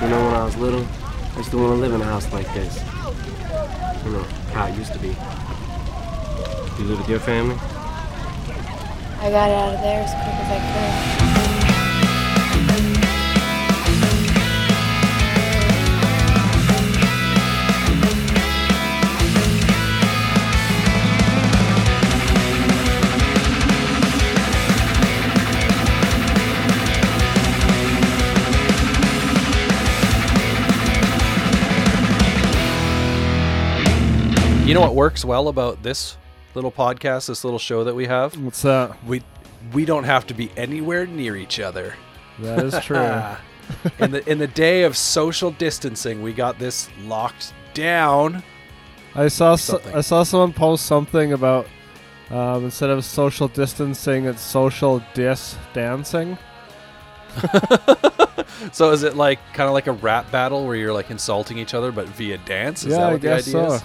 You know, when I was little, I used to want to live in a house like this. You know, how it used to be. You live with your family? I got out of there as quick as I could. You know what works well about this little podcast, this little show that we have? What's that? We we don't have to be anywhere near each other. That is true. in the in the day of social distancing, we got this locked down. I saw s Something. I saw someone post something about um, instead of social distancing, it's social dis dancing. So is it like kind of like a rap battle where you're like insulting each other but via dance? Is yeah, that I guess the idea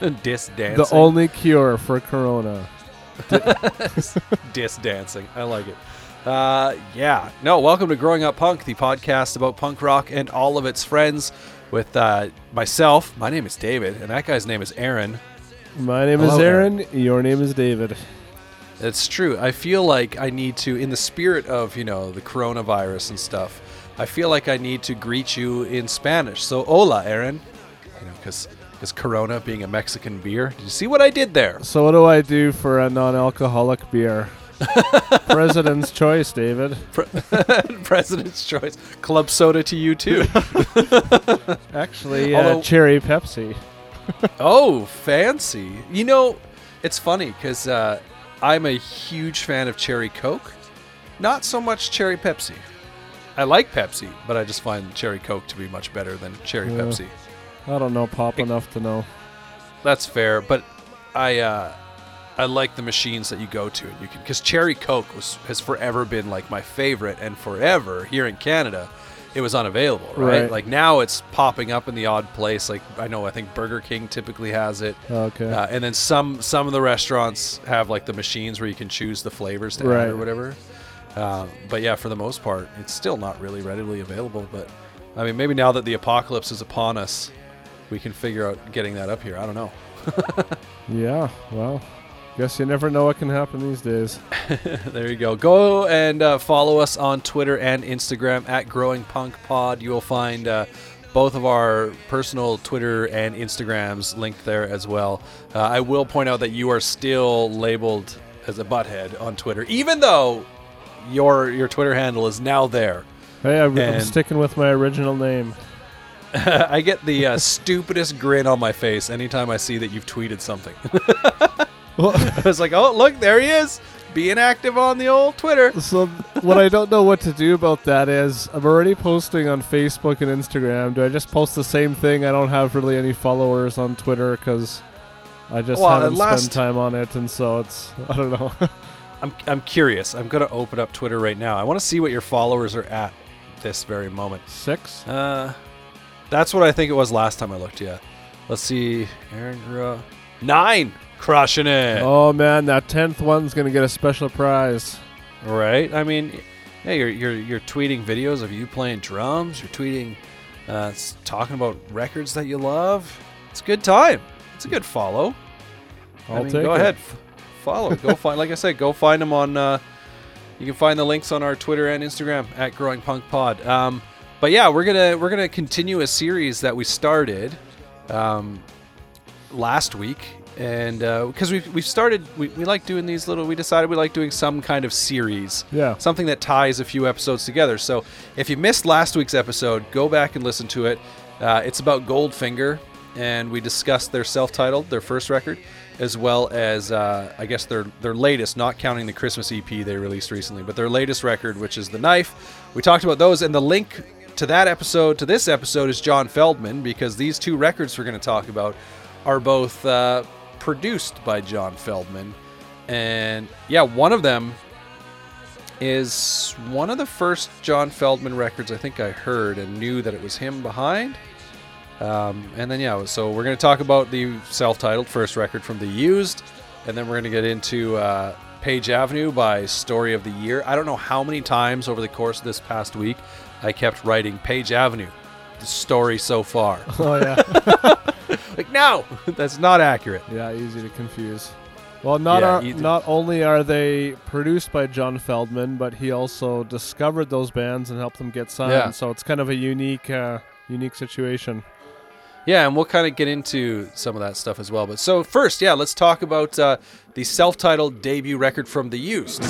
so. is? Dis dancing. the only cure for Corona. Dis dancing. I like it. Uh, yeah. No, welcome to Growing Up Punk, the podcast about punk rock and all of its friends. With uh, myself, my name is David, and that guy's name is Aaron. My name Hello, is Aaron. Your name is David. It's true. I feel like I need to, in the spirit of you know the coronavirus and stuff, I feel like I need to greet you in Spanish. So, hola, Aaron. You know, because because Corona being a Mexican beer. Did you see what I did there? So what do I do for a non-alcoholic beer? President's choice, David. President's choice. Club soda to you too. Actually, uh, cherry Pepsi. oh, fancy. You know, it's funny because uh, I'm a huge fan of cherry Coke. Not so much cherry Pepsi. I like Pepsi, but I just find cherry Coke to be much better than cherry Yeah. Pepsi. I don't know pop enough to know. That's fair, but I uh, I like the machines that you go to, and you can because Cherry Coke was has forever been like my favorite, and forever here in Canada, it was unavailable, right? Right. Like now it's popping up in the odd place. Like I know I think Burger King typically has it, Okay. uh, and then some some of the restaurants have like the machines where you can choose the flavors to add or whatever. Um, but yeah, for the most part, it's still not really readily available. But I mean, maybe now that the apocalypse is upon us, we can figure out getting that up here. I don't know. yeah. Well, guess you never know what can happen these days. there you go. Go and uh, follow us on Twitter and Instagram at Growing Punk Pod. You will find uh, both of our personal Twitter and Instagrams linked there as well. Uh, I will point out that you are still labeled as a butthead on Twitter, even though your your Twitter handle is now there. Hey, I'm, I'm sticking with my original name. I get the uh, stupidest grin on my face anytime I see that you've tweeted something. I was like, oh, look, there he is, being active on the old Twitter. So what I don't know what to do about that is I'm already posting on Facebook and Instagram. Do I just post the same thing? I don't have really any followers on Twitter because I just Well, haven't last- spent time on it, and so it's I don't know. I'm, I'm curious. I'm going to open up Twitter right now. I want to see what your followers are at this very moment. Six. Uh, that's what I think it was last time I looked, yeah. Let's see. Aaron grew up. Nine! Crushing it. Oh man, that tenth one's gonna get a special prize. Right? I mean, yeah, you're, you're, you're tweeting videos of you playing drums. You're tweeting, uh, talking about records that you love. It's a good time. It's a good follow. I'll I mean, take go it. ahead, follow. Go find, like I said, go find them on. Uh, you can find the links on our Twitter and Instagram at Growing Punk Pod. Um, but yeah, we're gonna we're gonna continue a series that we started um, last week, and because we we started, we, we like doing these little. We decided we like doing some kind of series Yeah. something that ties a few episodes together. So if you missed last week's episode, go back and listen to it. Uh, it's about Goldfinger, and we discussed their self-titled, their first record, as well as uh, I guess their their latest, not counting the Christmas EP they released recently, but their latest record, which is The Knife. We talked about those, and the link to that episode to this episode is John Feldmann because these two records we're going to talk about are both uh, produced by John Feldmann, and yeah, one of them is one of the first John Feldmann records I think I heard and knew that it was him behind. Um, and then yeah, so we're going to talk about the self-titled first record from the Used, and then we're going to get into uh, Page Avenue by Story of the Year. I don't know how many times over the course of this past week I kept writing Page Avenue, the story so far. Oh yeah, like, no, that's not accurate. yeah, easy to confuse. Well, not Yeah, are, not only are they produced by John Feldmann, but he also discovered those bands and helped them get signed. Yeah. So it's kind of a unique, uh, unique situation. Yeah, and we'll kind of get into some of that stuff as well. But so first, yeah, let's talk about uh, the self-titled debut record from The Used.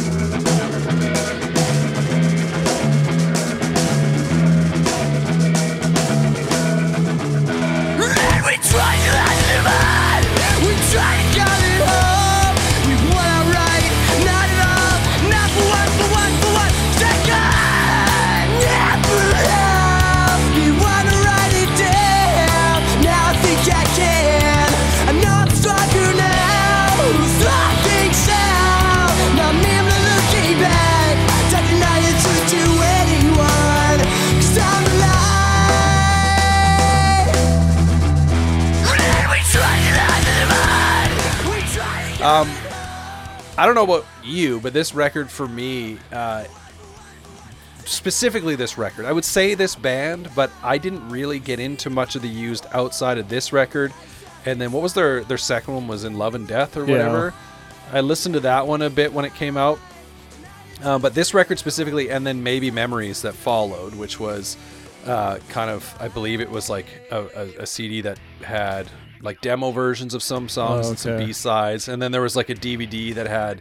Um, I don't know about you, but this record for me, uh, specifically this record, I would say this band, but I didn't really get into much of the used outside of this record. And then what was their their second one was in Love and Death or Yeah. whatever. I listened to that one a bit when it came out. Uh, but this record specifically, and then maybe Memories that followed, which was uh, kind of, I believe it was like a, a, a CD that had like demo versions of some songs Oh, and some. B sides, and then there was like a DVD that had,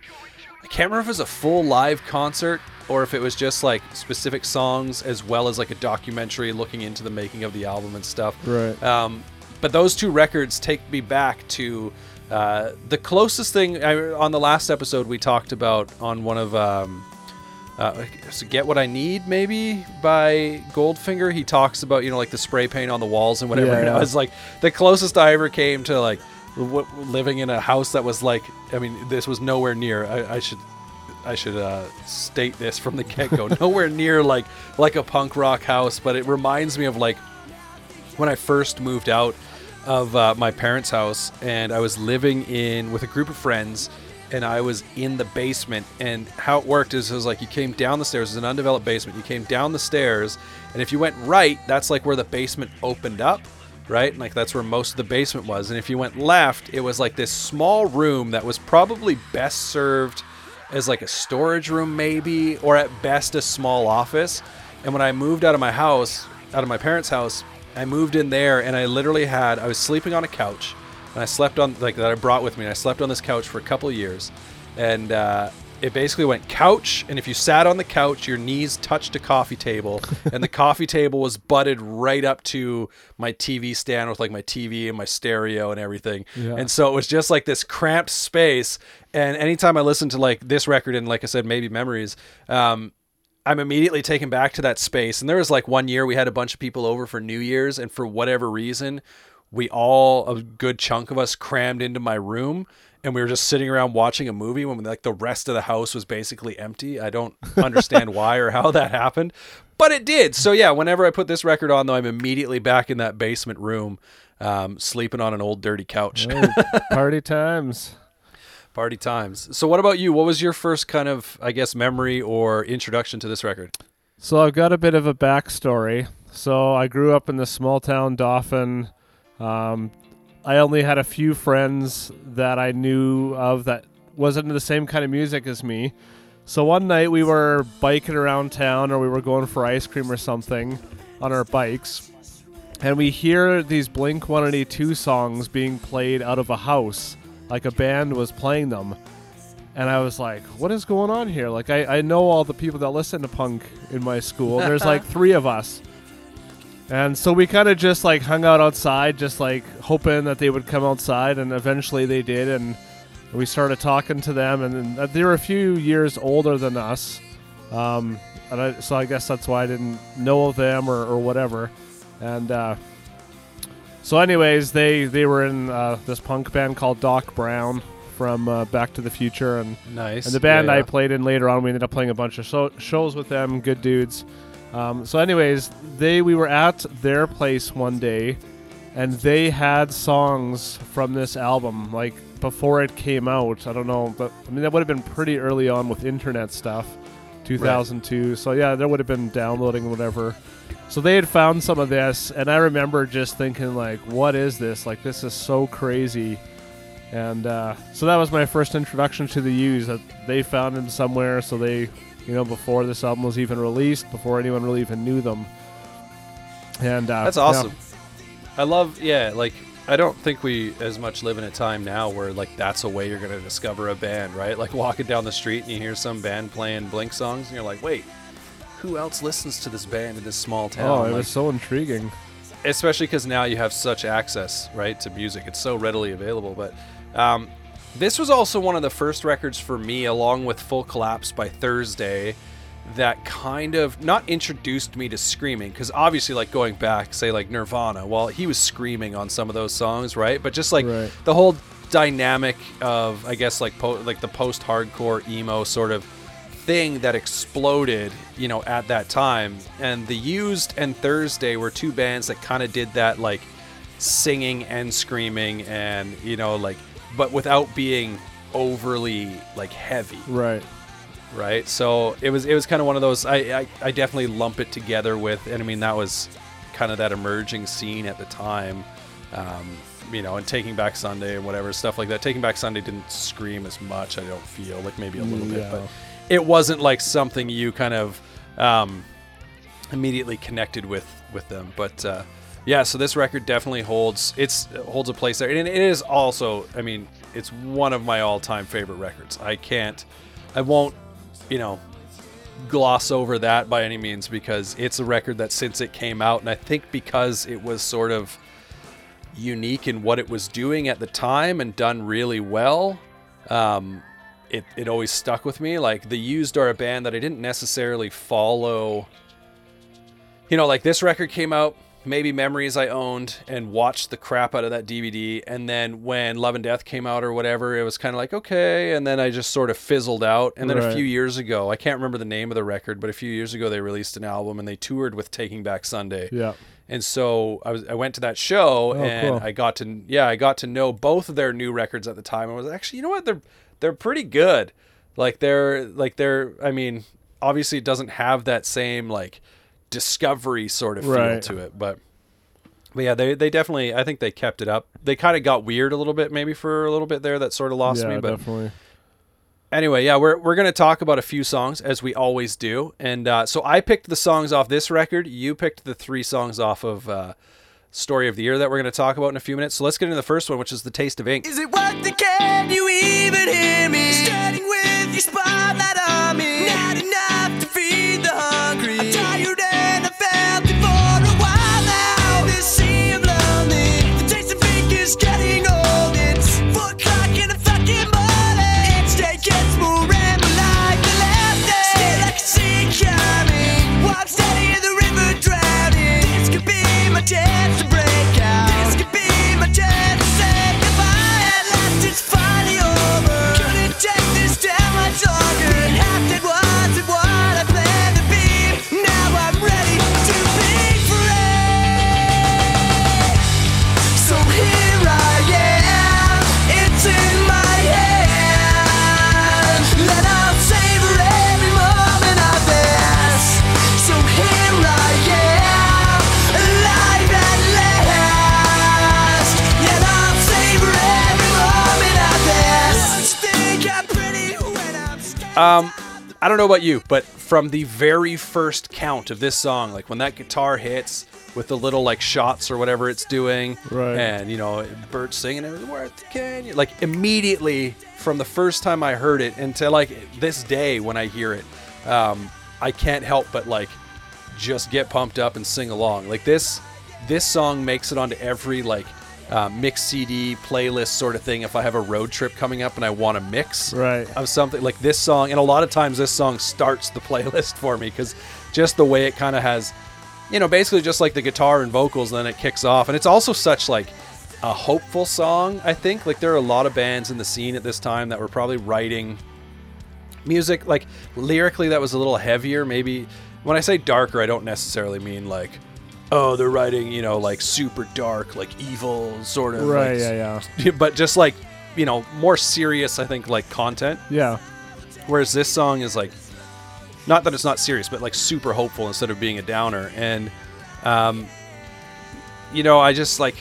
I can't remember if it was a full live concert or if it was just like specific songs as well as like a documentary looking into the making of the album and stuff. Right. Um, but those two records take me back to uh, the closest thing I, on the last episode we talked about on one of um, uh, so get what I need maybe by Goldfinger. He talks about you know like the spray paint on the walls and whatever. Yeah, and yeah. it was like the closest I ever came to like w- living in a house that was like I mean this was nowhere near. I, I should I should uh, state this from the get go. nowhere near like like a punk rock house, but it reminds me of like when I first moved out of uh, my parents' house, and I was living in with a group of friends, and I was in the basement. And how it worked is it was like you came down the stairs. It was an undeveloped basement. You came down the stairs, and if you went right, that's like where the basement opened up. Right, like that's where most of the basement was. And if you went left, it was like this small room that was probably best served as like a storage room, maybe, or at best a small office. And when I moved out of my house, out of my parents' house, I moved in there and I literally had, I was sleeping on a couch and I slept on, like that I brought with me. And I slept on this couch for a couple of years. And uh, it basically went couch. And if you sat on the couch, your knees touched a coffee table. and the coffee table was butted right up to my TV stand with like my TV and my stereo and everything. Yeah. And so it was just like this cramped space. And anytime I listened to like this record and like I said, maybe memories, um, I'm immediately taken back to that space. And there was like one year we had a bunch of people over for New Year's, and for whatever reason, we all a good chunk of us crammed into my room, and we were just sitting around watching a movie when like the rest of the house was basically empty. I don't understand why or how that happened, but it did. So yeah, whenever I put this record on, though, I'm immediately back in that basement room, um, sleeping on an old dirty couch. Oh, party times. Party times. So what about you? What was your first kind of, I guess, memory or introduction to this record? So I've got a bit of a backstory. So I grew up in the small town Dauphin. Um, I only had a few friends that I knew of that wasn't into the same kind of music as me. So one night we were biking around town or we were going for ice cream or something on our bikes. And we hear these Blink 182 songs being played out of a house, like a band was playing them. And I was like, what is going on here? Like, I, I know all the people that listen to punk in my school. There's like three of us. And so we kind of just like hung out outside, just like hoping that they would come outside. And eventually they did. And we started talking to them. And then, uh, they were a few years older than us. Um, and I, so I guess that's why I didn't know of them or, or whatever. And uh, so, anyways, they, they were in uh, this punk band called Doc Brown from uh, Back to the Future. And Nice. and the band Yeah, I played in later on, we ended up playing a bunch of show- shows with them. Good dudes. Um, so, anyways, they we were at their place one day, and they had songs from this album like before it came out. I don't know, but I mean that would have been pretty early on with internet stuff. 2002. So yeah, there would have been downloading whatever. So they had found some of this, and I remember just thinking like, "What is this? Like, this is so crazy." And uh, so that was my first introduction to the Used. That they found them somewhere. So they, you know, before this album was even released, before anyone really even knew them. And uh, That's yeah. awesome. I love, yeah, like I don't think we as much live in a time now where like that's a way you're gonna discover a band, right? Like walking down the street and you hear some band playing Blink songs, and you're like, wait, who else listens to this band in this small town? Oh, it Like, was so intriguing. especially because now you have such access, right, to music. It's so readily available. But um, this was also one of the first records for me, along with Full Collapse by Thursday, that kind of not introduced me to screaming. Because obviously, like going back, say like Nirvana, well, he was screaming on some of those songs, right? But just like Right. the whole dynamic of, I guess, like po- like the post-hardcore emo sort of thing that exploded, you know, at that time. And the Used and Thursday were two bands that kind of did that, like singing and screaming, and you know, like, but without being overly like heavy, Right. right? So it was it was kind of one of those. I I, I definitely lump it together with, and I mean that was kind of that emerging scene at the time. Um, you know, and Taking Back Sunday and whatever stuff like that. Taking Back Sunday didn't scream as much. I don't feel like maybe a little bit, but it wasn't like something you kind of um, immediately connected with with them. But uh, yeah, so this record definitely holds it's holds a place there, and it is also. I mean, it's one of my all time favorite records. I can't, I won't, you know, gloss over that by any means because it's a record that since it came out, and I think because it was sort of unique in what it was doing at the time and done really well. Um, it, it always stuck with me. Like the Used are a band that I didn't necessarily follow. You know, like this record came out, maybe Memories I owned and watched the crap out of that DVD. And then when Love and Death came out or whatever, it was kind of like, okay. And then I just sort of fizzled out. And then a few years ago, I can't remember the name of the record, but a few years ago, they released an album and they toured with Taking Back Sunday. Yeah. And so I was I went to that show Oh, and cool. I got to yeah I got to know both of their new records at the time. I was actually you know what they're they're pretty good. Like they're like they're I mean obviously it doesn't have that same like discovery sort of feel Right. to it, but but yeah they they definitely I think they kept it up. They kind of got weird a little bit maybe for a little bit there that sort of lost yeah, me, but definitely. anyway, yeah, we're we're gonna talk about a few songs as we always do, and uh, so I picked the songs off this record. You picked the three songs off of uh, Story of the Year that we're gonna talk about in a few minutes. So let's get into the first one, which is the Taste of Ink. Is it worth it? Can you even hear me? Standing with your spotlight on me. Um, I don't know about you, but from the very first count of this song, like when that guitar hits with the little like shots or whatever it's doing, Right. and you know Bert singing it, worth the canyon, like immediately from the first time I heard it until like this day when I hear it, um, I can't help but like just get pumped up and sing along. Like this, this song makes it onto every like uh, mix CD playlist sort of thing. If I have a road trip coming up and I want to mix Right. of something like this song, and a lot of times this song starts the playlist for me because just the way it kind of has, you know, basically just like the guitar and vocals, and then it kicks off, and it's also such like a hopeful song. I think like there are a lot of bands in the scene at this time that were probably writing music like lyrically that was a little heavier maybe when i say darker i don't necessarily mean like oh they're writing you know like super dark like evil sort of Right. like, Yeah. Yeah. but just like you know more serious i think like content Yeah. whereas this song is like not that it's not serious, but like super hopeful instead of being a downer. And um, you know, I just like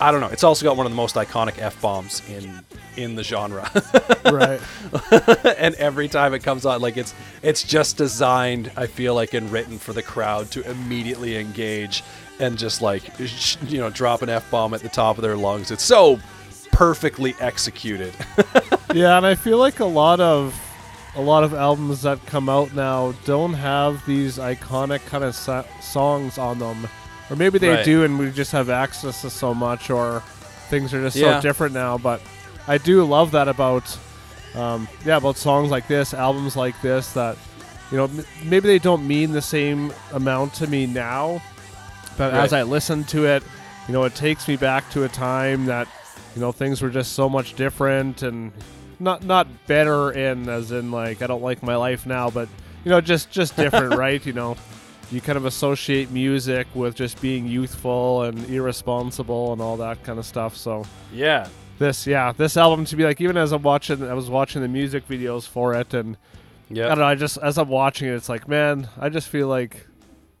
I don't know. It's also got one of the most iconic f bombs in in the genre. right. and every time it comes on like it's it's just designed i feel like and written for the crowd to immediately engage and just like you know drop an f-bomb at the top of their lungs it's so perfectly executed yeah, and I feel like a lot of a lot of albums that come out now don't have these iconic kind of sa- songs on them, or maybe they Right. do, and we just have access to so much, or things are just Yeah. so different now. But I do love that about um, yeah about songs like this, albums like this that you know m- maybe they don't mean the same amount to me now, but as I listen to it, you know, it takes me back to a time that you know things were just so much different and not not better in as in like I don't like my life now, but you know just just different, right? You know, you kind of associate music with just being youthful and irresponsible and all that kind of stuff. So yeah. this yeah this album to be like even as I'm watching I was watching the music videos for it and I yeah don't know I just as I'm watching it it's like man I just feel like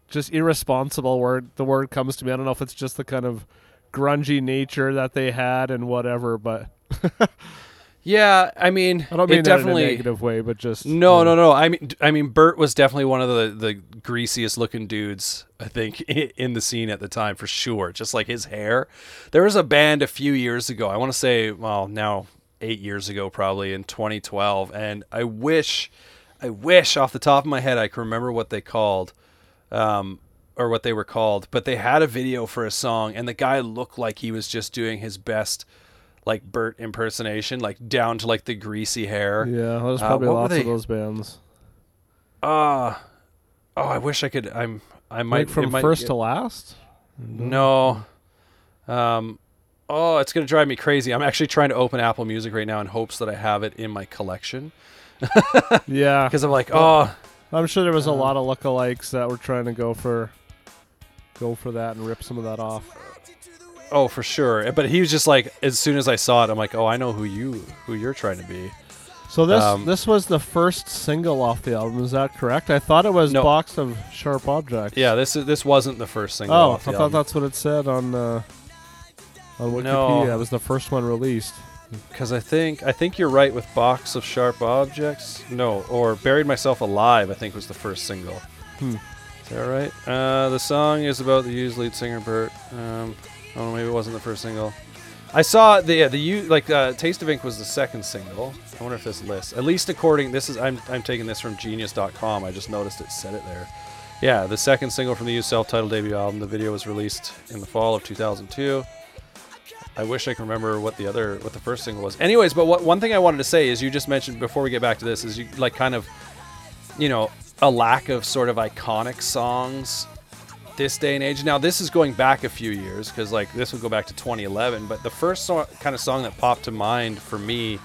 just irresponsible word the word comes to me. I don't know if it's just the kind of grungy nature that they had and whatever but yeah i mean I don't mean that definitely in a negative way but just no you know. no. No i mean i mean bert was definitely one of the the greasiest looking dudes i think in the scene at the time for sure. Just like his hair. There was a band a few years ago i want to say well now eight years ago probably in 2012 and i wish i wish off the top of my head i can remember what they called um, or what they were called but they had a video for a song and the guy looked like he was just doing his best like Bert impersonation like down to like the greasy hair yeah there's Uh, probably were lots of those bands uh oh, I wish I could. I'm. I might like from might first get- to last No. Um. Oh, it's gonna drive me crazy. I'm actually trying to open Apple Music right now in hopes that I have it in my collection yeah because I'm like, oh, I'm sure there was a Uh, lot of lookalikes that were trying to go for go for that and rip some of that off oh, for sure. But he was just like, as soon as I saw it, I'm like, oh, I know who you, who you're trying to be. So this Um, this was the first single off the album. Is that correct? I thought it was No. "Box of Sharp Objects." Yeah, this is this wasn't the first single. Oh, I thought album. that's what it said on uh, on Wikipedia. No. It was the first one released. Because I think I think you're right with Box of Sharp Objects. No, or Buried Myself Alive. I think was the first single. Hmm. Is that right? Uh, the song is about the used lead singer Bert. Um, oh, maybe it wasn't the first single. I saw the yeah, the U like uh, Taste of Ink was the second single. I wonder if this lists. At least according this is I'm I'm taking this from Genius.com. I just noticed it said it there. Yeah, the second single from the used self-titled debut album. The video was released in the fall of 2002. I wish I could remember what the other what the first single was. Anyways, but what one thing I wanted to say is you just mentioned before we get back to this is you like kind of you know a lack of sort of iconic songs this day and age. Now this is going back a few years because like this would go back to 2011, but the first so- kind of song that popped to mind for me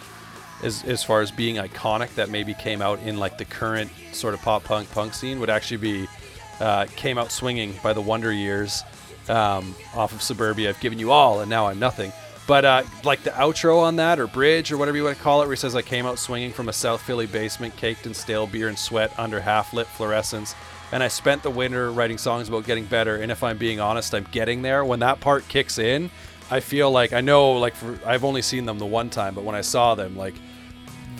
is as far as being iconic that maybe came out in like the current sort of pop punk punk scene would actually be uh, came out swinging by the Wonder Years um, off of Suburbia. I've given you all, and now I'm nothing. But uh, like the outro on that, or bridge, or whatever you want to call it, where he says, "I came out swinging from a South Philly basement, caked in stale beer and sweat under half-lit fluorescence, and I spent the winter writing songs about getting better. And if I'm being honest, I'm getting there." When that part kicks in, I feel like I know, like for, I've only seen them the one time, but when I saw them, like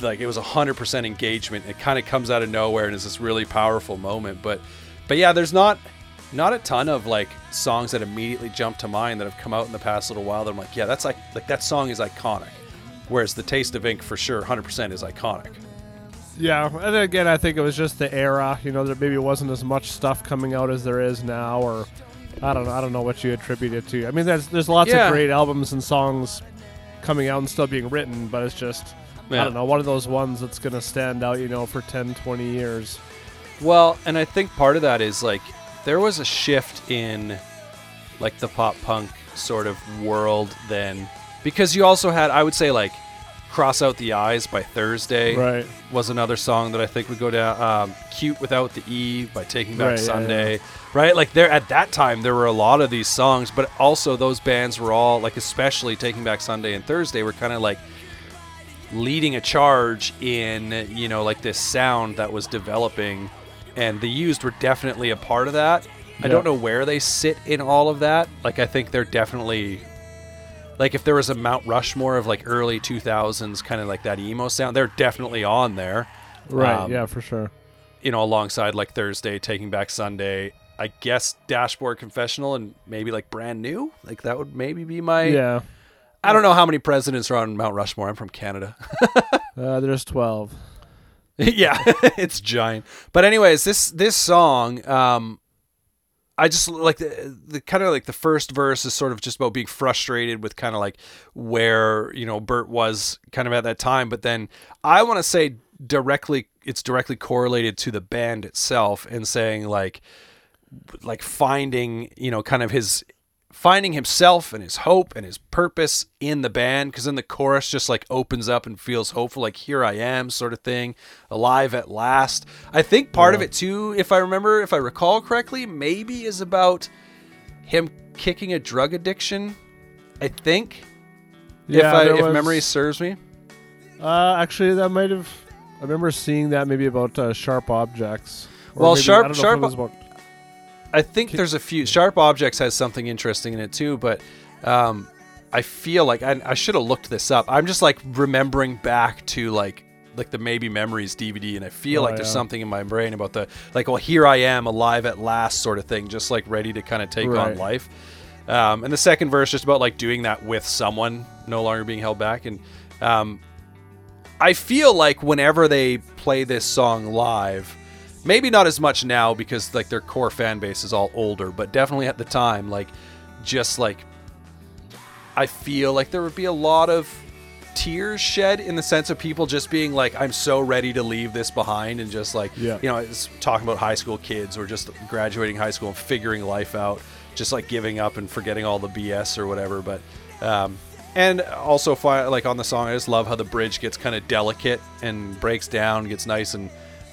like it was 100% engagement it kind of comes out of nowhere and is this really powerful moment but but yeah there's not not a ton of like songs that immediately jump to mind that have come out in the past little while that i'm like yeah that's like like that song is iconic whereas the taste of ink for sure 100% is iconic Yeah, and again, I think it was just the era. You know, there maybe wasn't as much stuff coming out as there is now, or I don't know. I don't know what you attribute it to. I mean, there's there's lots Yeah. of great albums and songs coming out and still being written, but it's just I don't know, one of those ones that's going to stand out, you know, for 10, 20 years. Well, and I think part of that is like there was a shift in like the pop punk sort of world then because you also had I would say like Cross Out the Eyes by Thursday Right. was another song that I think would go down um, Cute Without the E by Taking Back Right, yeah, Sunday. Right? Like there at that time there were a lot of these songs, but also those bands were all like especially Taking Back Sunday and Thursday were kind of like leading a charge in you know like this sound that was developing, and the used were definitely a part of that. I don't know where they sit in all of that. Like I think they're definitely like if there was a Mount Rushmore of like early 2000s kind of like that emo sound, they're definitely on there. Right. Um, yeah, for sure. You know, alongside like Thursday, Taking Back Sunday, I guess Dashboard Confessional and maybe like Brand New. Like that would maybe be my Yeah. I don't know how many presidents are on Mount Rushmore. I'm from Canada. Uh, there's 12. yeah, it's giant. But anyways, this this song, um, I just like the, the kind of like the first verse is sort of just about being frustrated with kind of like where you know Bert was kind of at that time. But then I want to say directly, it's directly correlated to the band itself and saying like like finding you know kind of his finding himself and his hope and his purpose in the band because then the chorus just like opens up and feels hopeful like here i am sort of thing alive at last i think part of it too if i remember if i recall correctly maybe is about him kicking a drug addiction i think if, I, if was- memory serves me Uh, actually, that might have. I remember seeing that maybe about uh, sharp objects. Well, maybe- Sharp- I don't know if Sharp- about- I think there's a few. Sharp Objects has something interesting in it too, but um, I feel like I, I should have looked this up. I'm just like remembering back to like like the Maybe Memories DVD, and I feel Oh, like there's yeah. something in my brain about the like, well, here I am, alive at last, sort of thing, just like ready to kind of take on life. Um, and the second verse just about like doing that with someone, no longer being held back, and um, I feel like whenever they play this song live, maybe not as much now because like their core fan base is all older, but definitely at the time, like just like I feel like there would be a lot of tears shed in the sense of people just being like, I'm so ready to leave this behind and just like Yeah. you know, it's talking about high school kids or just graduating high school and figuring life out, just like giving up and forgetting all the BS or whatever. But um, and also like on the song, I just love how the bridge gets kind of delicate and breaks down, gets nice and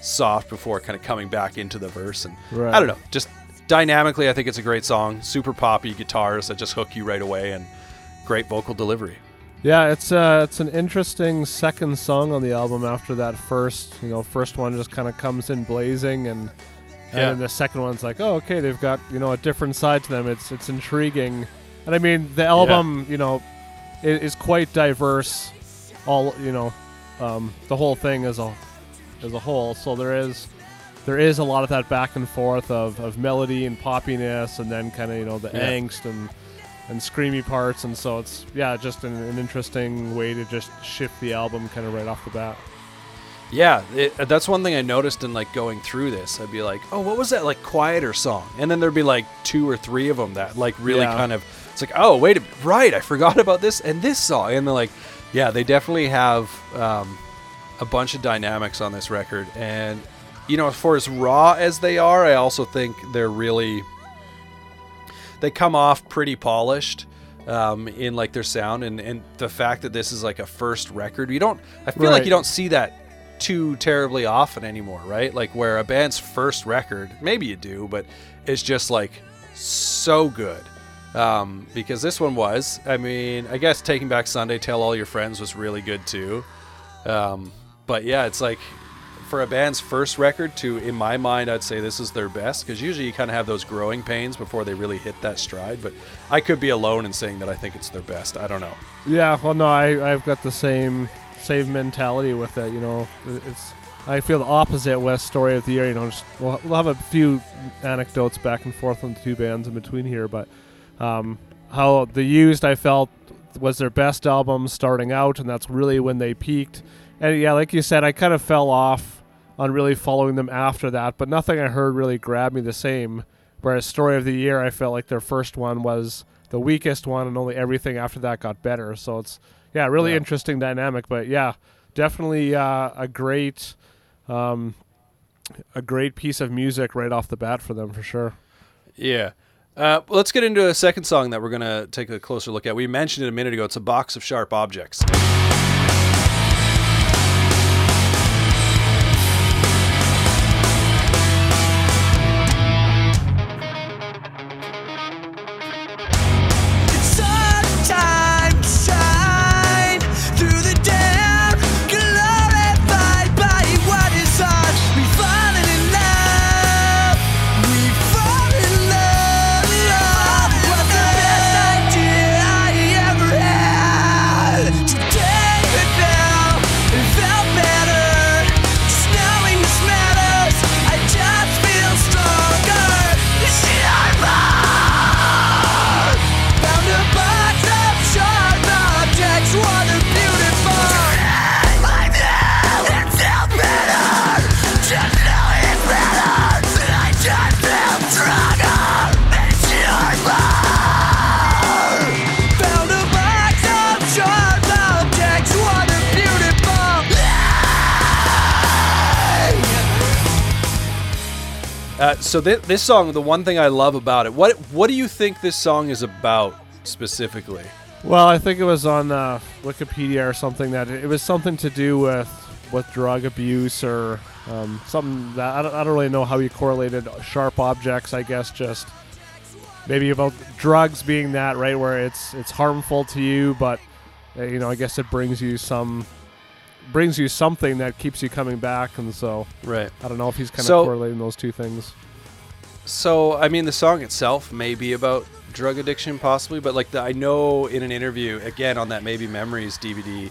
soft before kind of coming back into the verse. And Right. I don't know, just dynamically, I think it's a great song. Super poppy guitars that just hook you right away, and great vocal delivery. Yeah, it's uh, it's an interesting second song on the album after that first. You know, first one just kind of comes in blazing, and and Yeah. then the second one's like, oh, okay, they've got you know a different side to them. It's it's intriguing, and I mean the album, you know, is, is quite diverse. All you know, um, the whole thing is a as a whole. So there is there is a lot of that back and forth of, of melody and poppiness, and then kind of you know the Yeah. angst and and screamy parts, and so it's yeah, just an, an interesting way to just shift the album kind of right off the bat. Yeah, it, that's one thing I noticed in like going through this. I'd be like, "Oh, what was that like quieter song?" And then there'd be like two or three of them that like really Yeah. kind of. It's like, "Oh, wait, a right, I forgot about this and this song." And they're like, "Yeah, they definitely have um, a bunch of dynamics on this record." And you know, for as raw as they are, I also think they're really they come off pretty polished um, in like their sound. And, and the fact that this is like a first record you don't i feel like you don't see that too terribly often anymore right? Like where a band's first record maybe you do but it's just like so good. Um, because this one was i mean i guess taking back sunday tell all your friends was really good too. Um, but yeah it's like for a band's first record to in my mind i'd say this is their best because usually you kind of have those growing pains before they really hit that stride but i could be alone in saying that i think it's their best i don't know Yeah, well, no, I I've got the same same mentality with it. You know, it's I feel the opposite with story of the year. You know, just, we'll, we'll have a few anecdotes back and forth on the two bands in between here, but um, how the used I felt was their best album starting out, and that's really when they peaked. And yeah, like you said, I kind of fell off on really following them after that, but nothing I heard really grabbed me the same. Whereas story of the year, I felt like their first one was the weakest one, and only everything after that got better. So it's yeah, really Yeah. interesting dynamic. But yeah, definitely uh, a great, um, a great piece of music right off the bat for them for sure. yeah uh, let's get into a second song that we're going to take a closer look at we mentioned it a minute ago it's a box of sharp objects so thi- this song, the one thing I love about it, what what do you think this song is about specifically? Well, I think it was on uh, Wikipedia or something that it was something to do with with drug abuse or um, something that I don't, I don't really know how he correlated sharp objects. I guess just maybe about drugs being that right where it's it's harmful to you, but uh, you know I guess it brings you some brings you something that keeps you coming back, and so Right. I don't know if he's kind of So- correlating those two things. So, I mean, the song itself may be about drug addiction, possibly, but like the, I know in an interview again on that Maybe Memories DVD,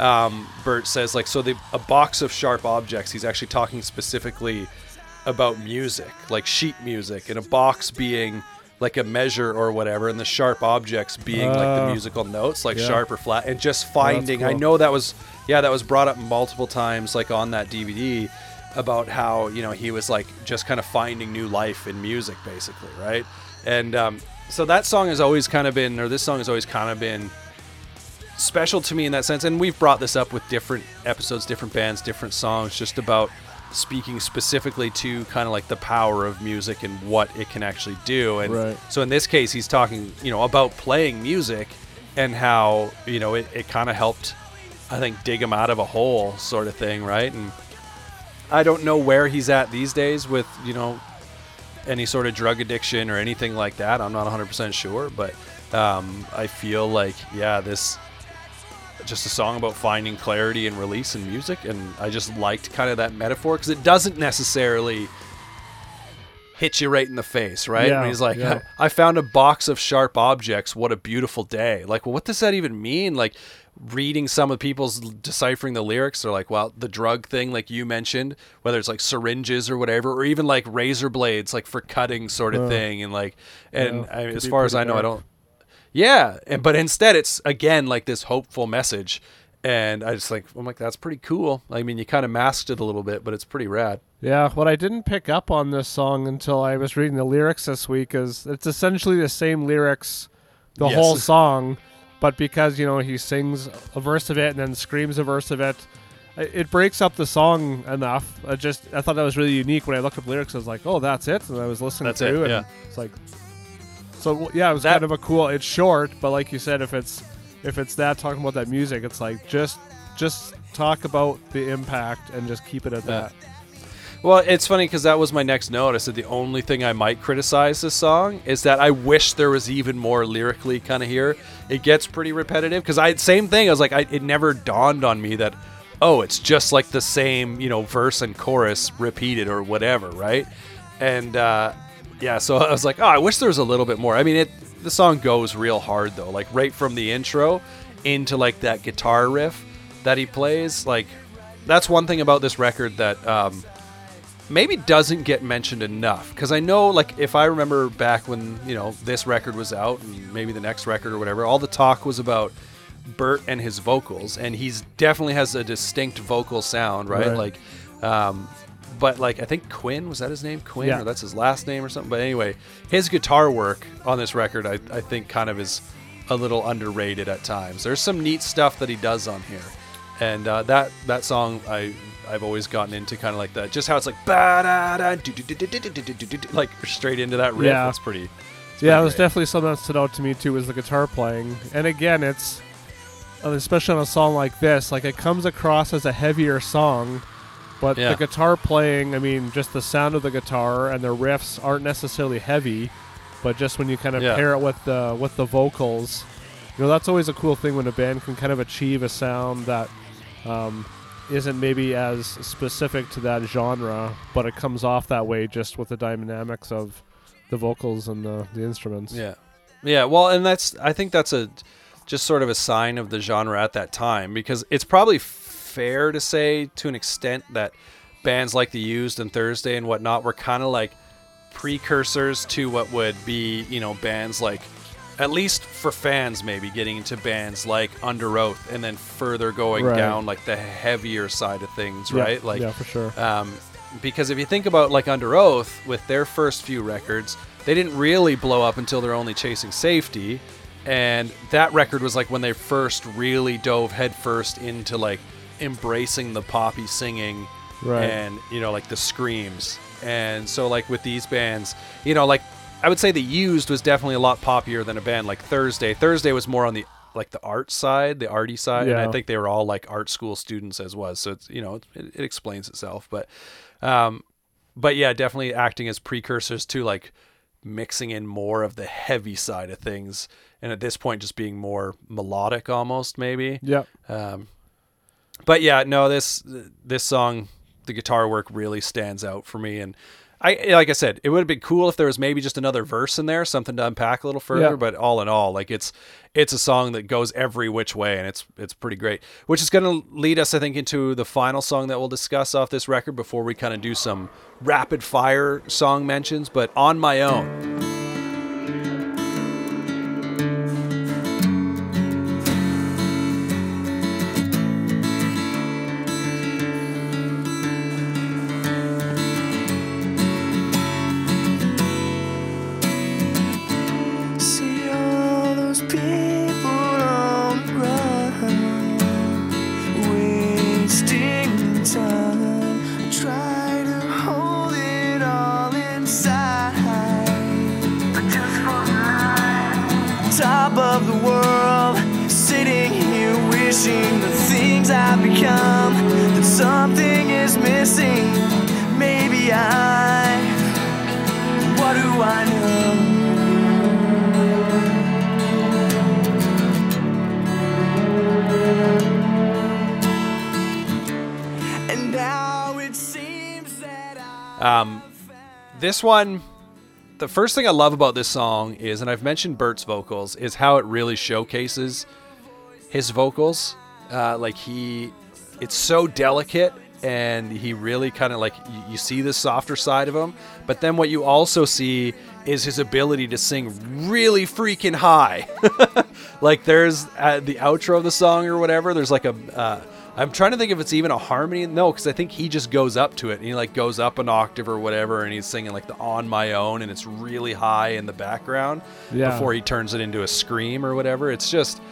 um, Bert says like so the a box of sharp objects. He's actually talking specifically about music, like sheet music, and a box being like a measure or whatever, and the sharp objects being like the Oh. musical notes, like Yeah. sharp or flat, and just finding. I cool. know that was yeah, that was brought up multiple times, like on that DVD, about how you know he was like just kind of finding new life in music, basically, right? And um, so that song has always kind of been, or this song has always kind of been special to me in that sense. And we've brought this up with different episodes, different bands, different songs, just about speaking specifically to kind of like the power of music and what it can actually do. And Right. so in this case, he's talking, you know, about playing music and how, you know, it, it kind of helped, I think, dig him out of a hole sort of thing, right? And I don't know where he's at these days with, you know, any sort of drug addiction or anything like that. I'm not 100% sure, but um, I feel like, yeah, this just a song about finding clarity and release in music, and I just liked kind of that metaphor because it doesn't necessarily hit you right in the face, right? Yeah, When he's like, yeah. I found a box of sharp objects. What a beautiful day. Like, well, what does that even mean? Like, reading some of people's deciphering the lyrics, they're like, well, the drug thing, like you mentioned, whether it's like syringes or whatever, or even like razor blades, like for cutting sort of Uh, thing. And like, and yeah, I, as far as I know, I don't. Yeah, and but instead it's again like this hopeful message, and I just like I'm like that's pretty cool. I mean, you kind of masked it a little bit, but it's pretty rad. Yeah, what I didn't pick up on this song until I was reading the lyrics this week is it's essentially the same lyrics the Yes. whole song, but because, you know, he sings a verse of it and then screams a verse of it, it breaks up the song enough. I just I thought that was really unique when I looked up lyrics. I was like, "Oh, that's it." And I was listening That's it, and yeah. it's like So yeah, it was That- kind of a cool. It's short, but like you said if it's if it's that talking about that music, it's like just just talk about the impact and just keep it at that. Well, it's funny because that was my next note. I said the only thing I might criticize this song is that I wish there was even more lyrically kind of here. It gets pretty repetitive because I same thing. I was like, I, it never dawned on me that oh, it's just like the same you know verse and chorus repeated or whatever, right? And uh, yeah, so I was like, oh, I wish there was a little bit more. I mean, it the song goes real hard though, like right from the intro into like that guitar riff that he plays. Like that's one thing about this record that. Um, maybe doesn't get mentioned enough. Because I know like if I remember back when you know this record was out and maybe the next record or whatever all the talk was about Bert and his vocals and he's definitely has a distinct vocal sound right, Right. like um but like I think Quinn was that his name? Quinn Yeah. or that's his last name or something? But anyway his guitar work on this record I, I think kind of is a little underrated at times. There's some neat stuff that he does on here and uh, that that song I I've always gotten into kind of like that, just how it's like ba da da do do do do do do do do do do, like straight into that riff. Yeah. It's pretty. it's Yeah, it was great. definitely something that stood out to me too was the guitar playing. And again, it's uh, especially on a song like this, like it comes across as a heavier song, but Yeah. the guitar playing, I mean, just the sound of the guitar and the riffs aren't necessarily heavy, but just when you kind of Yeah. pair it with the with the vocals, you know, that's always a cool thing when a band can kind of achieve a sound that um, isn't maybe as specific to that genre, but it comes off that way just with the dynamics of the vocals and the, the instruments. Yeah, yeah. Well, and that's I think that's a just sort of a sign of the genre at that time because it's probably fair to say to an extent that bands like the Used and Thursday and whatnot were kind of like precursors to what would be you know bands like at least for fans maybe getting into bands like Underoath and then further going Right. down like the heavier side of things, Yeah, right? Like yeah, for sure. um, because if you think about like Underoath with their first few records, they didn't really blow up until they're only chasing safety, and that record was like when they first really dove headfirst into like embracing the poppy singing Right. and you know like the screams and so like with these bands you know like i would say the used was definitely a lot poppier than a band like thursday. Thursday was more on the like the art side the arty side and i think they were all like art school students as was. So it's you know it, it explains itself. But um but yeah definitely acting as precursors to like mixing in more of the heavy side of things and at this point just being more melodic almost maybe. Yeah. um, but yeah, no, this this song, the guitar work really stands out for me. And I, like I said, it would have been cool if there was maybe just another verse in there, something to unpack a little further. Yeah. But all in all, like it's it's a song that goes every which way, and it's it's pretty great. Which is going to lead us, I think, into the final song that we'll discuss off this record before we kind of do some rapid fire song mentions. But on my own. One, the first thing I love about this song is, and I've mentioned Bert's vocals, is how it really showcases his vocals. Uh, like he, it's so delicate, and he really kind of like you, you see the softer side of him. But then what you also see is his ability to sing really freaking high. like there's at the outro of the song or whatever. There's like a. Uh, I'm trying to think if it's even a harmony. No, because I think he just goes up to it. And he like goes up an octave or whatever, and he's singing like the "On My Own," and it's really high in the background Yeah. before he turns it into a scream or whatever. It's just,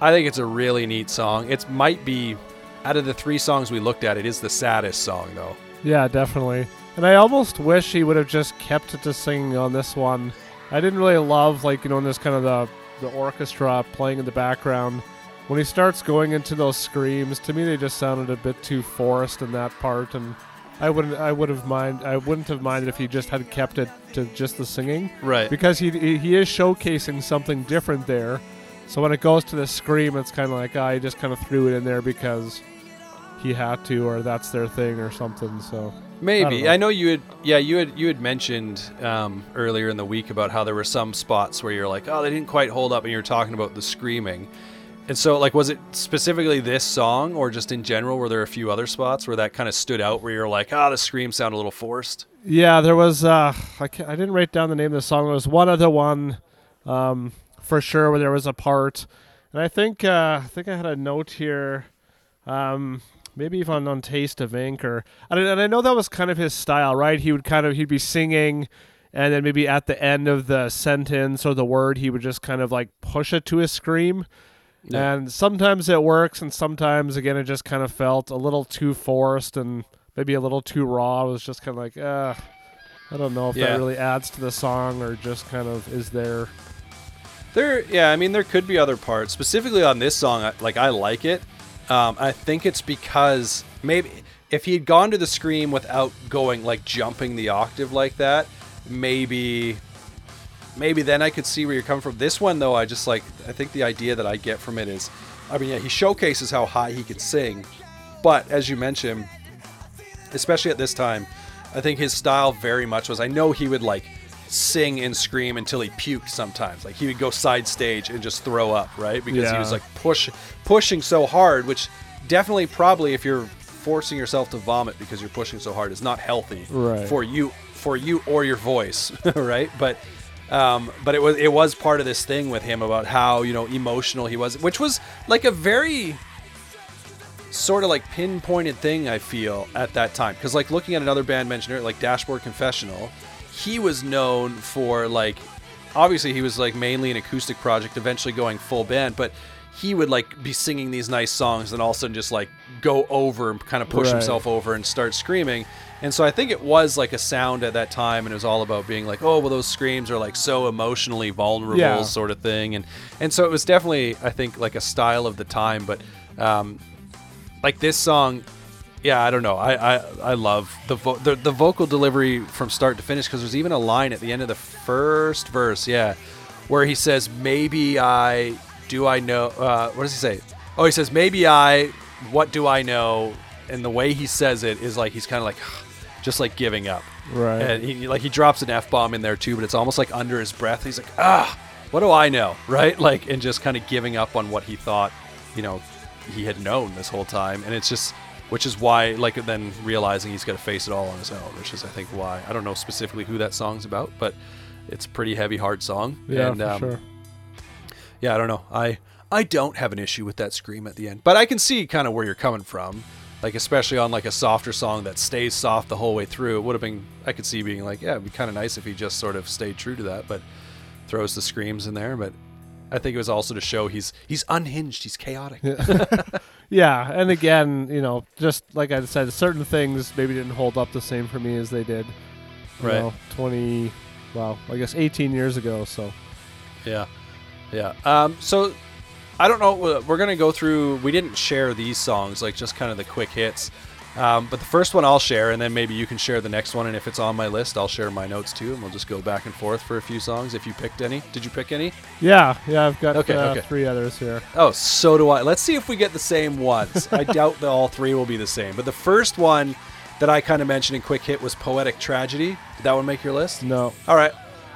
I think it's a really neat song. It might be out of the three songs we looked at, it is the saddest song though. Yeah, definitely. And I almost wish he would have just kept it to singing on this one. I didn't really love like you know in this kind of the the orchestra playing in the background. When he starts going into those screams, to me they just sounded a bit too forced in that part, and I wouldn't I would have mind I wouldn't have minded if he just had kept it to just the singing Right. because he he is showcasing something different there. So when it goes to the scream, it's kind of like I just kind of threw it in there because he had to, or that's their thing, or something. So Maybe know. I know. you had yeah you had you had mentioned um, earlier in the week about how there were some spots where you're like oh they didn't quite hold up and you're talking about the screaming, and so like was it specifically this song or just in general were there a few other spots where that kind of stood out where you're like oh the scream sound a little forced Yeah, there was. Uh, I, I didn't write down the name of the song. There was one other one, um, for sure, where there was a part, and I think uh, I think I had a note here, um, maybe even on Taste of Ink, or and I, and I know that was kind of his style, right? He would kind of he'd be singing, and then maybe at the end of the sentence or the word, he would just kind of like push it to a scream. Yeah. And sometimes it works, and sometimes again it just kind of felt a little too forced and maybe a little too raw. It was just kind of like, uh, I don't know if Yeah. that really adds to the song or just kind of is there. There, yeah, I mean, there could be other parts. Specifically on this song, I- like I like it. Um, I think it's because maybe if he had gone to the scream without going like jumping the octave like that, maybe, maybe then I could see where you're coming from. This one though, I just like. I think the idea that I get from it is, I mean, yeah, he showcases how high he can sing, but as you mentioned, especially at this time, I think his style very much was. I know he would like sing and scream until he puked sometimes. Like he would go side stage and just throw up, right? Because he was like push pushing so hard, which definitely probably if you're forcing yourself to vomit because you're pushing so hard is not healthy Right. for you for you or your voice, right? But um, but it was it was part of this thing with him about how you know emotional he was, which was like a very sort of like pinpointed thing I feel at that time because like looking at another band mentioned like Dashboard Confessional, he was known for like obviously he was like mainly an acoustic project, eventually going full band, but he would like be singing these nice songs and all of a sudden just like go over and kind of push Right. himself over and start screaming. And so I think it was like a sound at that time, and it was all about being like, oh, well, those screams are like so emotionally vulnerable, Yeah. sort of thing. And and so it was definitely, I think, like a style of the time. But um, like this song, yeah, I don't know. I I, I love the, vo- the the vocal delivery from start to finish because there's even a line at the end of the first verse, yeah, where he says, "Maybe I do I know." Uh, what does he say? Oh, he says, "Maybe I. What do I know?" And the way he says it is like he's kind of like, just like giving up. Right. And he like he drops an f bomb in there too, but it's almost like under his breath. He's like, ah, what do I know, right? Like, and just kind of giving up on what he thought, you know, he had known this whole time. And it's just, which is why, like, then realizing he's got to face it all on his own, which is, I think, why I don't know specifically who that song's about, but it's a pretty heavy, hard song. yeah, and, for um, sure. yeah, I don't know. I I don't have an issue with that scream at the end, but I can see kind of where you're coming from. Like especially on like a softer song that stays soft the whole way through. It would have been I could see being like, yeah, it'd be kind of nice if he just sort of stayed true to that, but throws the screams in there. But I think it was also to show he's he's unhinged, he's chaotic. Yeah, and again, you know, just like I said, certain things maybe didn't hold up the same for me as they did. You Right. know, Twenty, well, I guess eighteen years ago. So Yeah, yeah. Um, so I don't know. uh, We're gonna go through. We didn't share these songs, like just kind of the quick hits. Um, but the first one I'll share, and then maybe you can share the next one. And if it's on my list, I'll share my notes too, and we'll just go back and forth for a few songs. If you picked any, did you pick any? yeah, yeah, I've got Okay, uh, okay. three others here. Oh, so do I. Let's see if we get the same ones. I doubt that all three will be the same. But the first one that I kind of mentioned in quick hit was poetic tragedy. Did that one make your list? No, All right.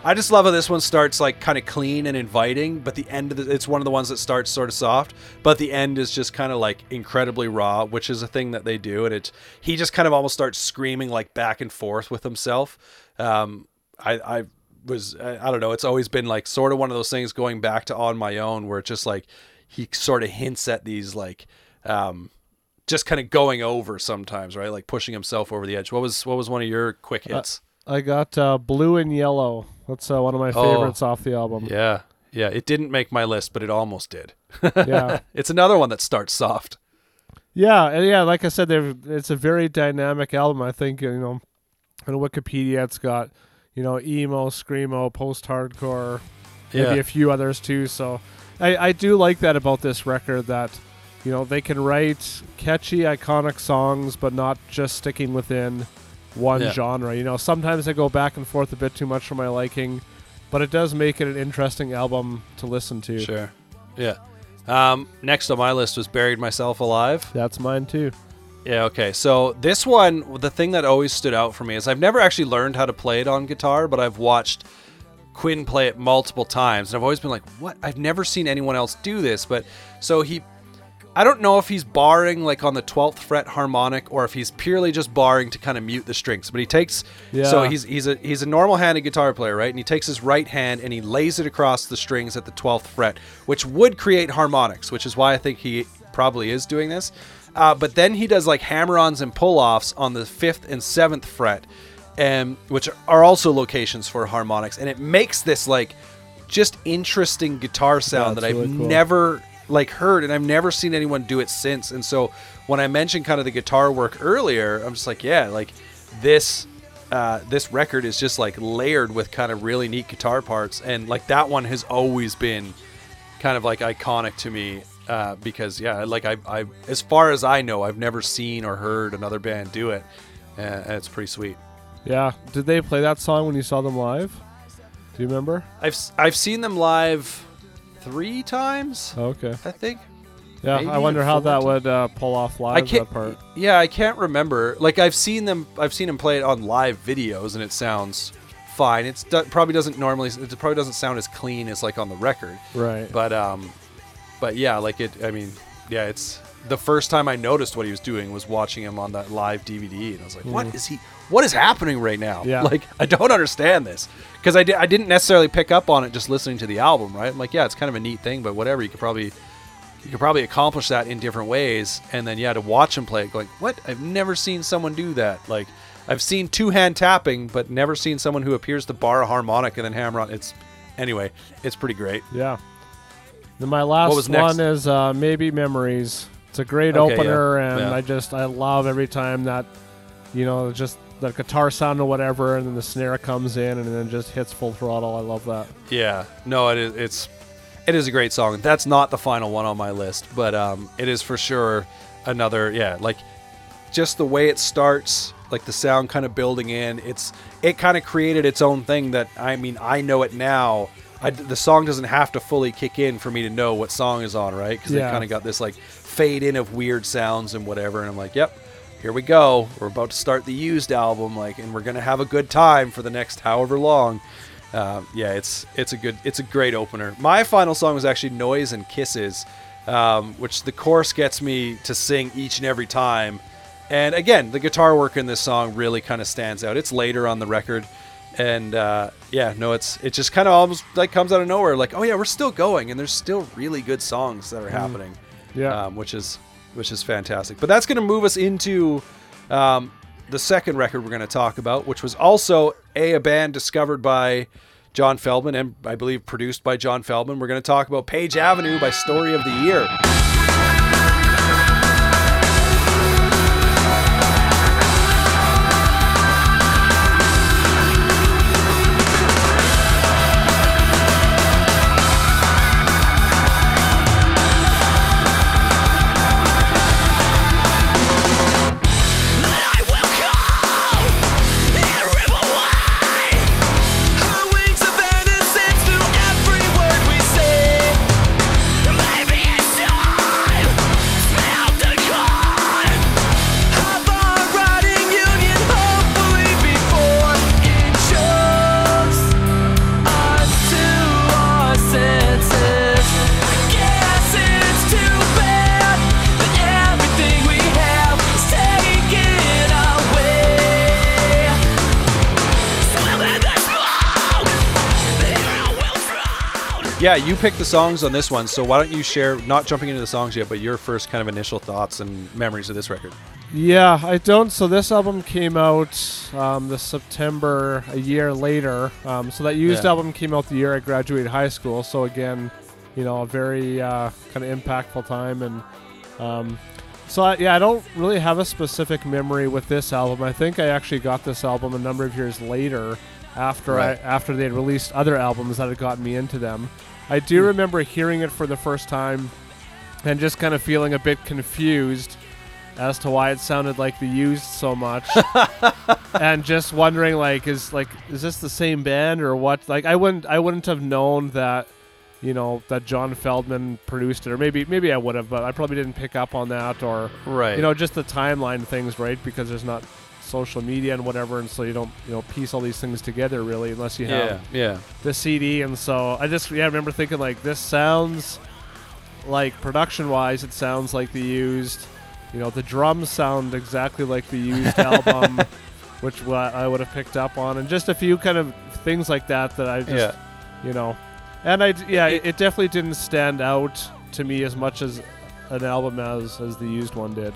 I just love how this one starts like kind of clean and inviting, but the end of the, it's one of the ones that starts sort of soft, but the end is just kind of like incredibly raw, which is a thing that they do, and it's he just kind of almost starts screaming like back and forth with himself. Um, I I was I, I don't know, it's always been like sort of one of those things going back to on my own where it's just like he sort of hints at these like um just kind of going over sometimes, right? Like pushing himself over the edge. What was what was one of your quick hits? I got uh, blue and yellow. That's uh, one of my Oh. favorites off the album. Yeah. Yeah. It didn't make my list, but it almost did. yeah. It's another one that starts soft. Yeah, and yeah, like I said, it's a very dynamic album. I think you know, on Wikipedia, it's got you know emo, screamo, post-hardcore, maybe Yeah. a few others too. So, I I do like that about this record that you know they can write catchy, iconic songs, but not just sticking within one Yeah. genre. You know, sometimes I go back and forth a bit too much for my liking, but it does make it an interesting album to listen to. Sure. Yeah. Um, next on my list was Buried Myself Alive. That's mine too. Yeah, okay. So this one, the thing that always stood out for me is I've never actually learned how to play it on guitar, but I've watched Quinn play it multiple times, and I've always been like, "What? I've never seen anyone else do this." But so he, I don't know if he's barring like on the twelfth fret harmonic or if he's purely just barring to kind of mute the strings. But he takes, so Yeah. he's he's a he's a normal-handed guitar player, right? And he takes his right hand and he lays it across the strings at the twelfth fret, which would create harmonics, which is why I think he probably is doing this. Uh, but then he does like hammer-ons and pull-offs on the fifth and seventh fret, and which are also locations for harmonics, and it makes this like just interesting guitar sound That's that I've really cool. never like heard, and I've never seen anyone do it since. And so when I mentioned kind of the guitar work earlier, I'm just like, yeah, like this. Uh, this record is just like layered with kind of really neat guitar parts, and like that one has always been kind of like iconic to me uh, because yeah, like I, I, as far as I know, I've never seen or heard another band do it, and it's pretty sweet. Yeah. Did they play that song when you saw them live? Do you remember? I've I've seen them live three times, okay. I think. Yeah, Maybe I wonder how that four would uh, pull off live. I can't. Part. Yeah, I can't remember. Like I've seen them. I've seen them play it on live videos, and it sounds fine. It's do- probably doesn't normally. It probably doesn't sound as clean as like on the record. Right. But um, but yeah, like it. I mean, yeah, it's the first time I noticed what he was doing was watching him on that live DVD, and I was like, what is he? What is happening right now? Yeah. Like I don't understand this because I, di- I didn't necessarily pick up on it just listening to the album, right? I'm like, yeah, it's kind of a neat thing, but whatever. You could probably you could probably accomplish that in different ways, and then yeah, to watch him play it, like what? I've never seen someone do that. Like I've seen two hand tapping, but never seen someone who appears to bar a harmonic and then hammer on. It's anyway, it's pretty great. Yeah. Then my last was next? one is uh, maybe memories. It's a great Okay, opener, yeah, and yeah. I just I love every time that you know just that guitar sound or whatever, and then the snare comes in and then just hits full throttle. I love that. Yeah, no, it is. It's it is a great song. That's not the final one on my list, but um, it is for sure another. Yeah, like just the way it starts, like the sound kind of building in. It's it kind of created its own thing that I mean I know it now. I, the song doesn't have to fully kick in for me to know what song is on, right? Because Yeah. it kind of got this like fade in of weird sounds and whatever, and I'm like, yep. Here we go. We're about to start the used album, like, and we're gonna have a good time for the next however long. Um, yeah, it's it's a good it's a great opener. My final song was actually "Noise and Kisses," um, which the chorus gets me to sing each and every time. And again, the guitar work in this song really kind of stands out. It's later on the record, and uh, yeah, no, it's it just kind of almost like comes out of nowhere. Like, oh yeah, we're still going, and there's still really good songs that are happening Yeah. um, which is which is fantastic. But that's going to move us into um, the second record we're going to talk about, which was also a, a band discovered by John Feldmann and I believe produced by John Feldmann. We're going to talk about Page Avenue by Story of the Year. Yeah, you picked the songs on this one, so why don't you share, not jumping into the songs yet, but your first kind of initial thoughts and memories of this record? Yeah, I don't. So this album came out um, this September, a year later. Um, so that used Yeah. album came out the year I graduated high school. So again, you know, a very uh, kind of impactful time. And um, so I, yeah, I don't really have a specific memory with this album. I think I actually got this album a number of years later, after Right. I after they had released other albums that had gotten me into them. I do hmm. remember hearing it for the first time, and just kind of feeling a bit confused as to why it sounded like the used so much. And just wondering like is like is this the same band or what? Like i wouldn't i wouldn't have known that you know that john feldmann produced it or maybe maybe i would have but i probably didn't pick up on that or Right. you know just the timeline things right? Because there's not social media and whatever and so you don't you know piece all these things together really unless you have yeah, yeah. the CD, and so I just yeah I remember thinking like this sounds like production wise it sounds like the used, you know the drums sound exactly like the used album, which I would have picked up on, and just a few kind of things like that that I just Yeah. you know, and I yeah it, it definitely didn't stand out to me as much as an album as as the used one did.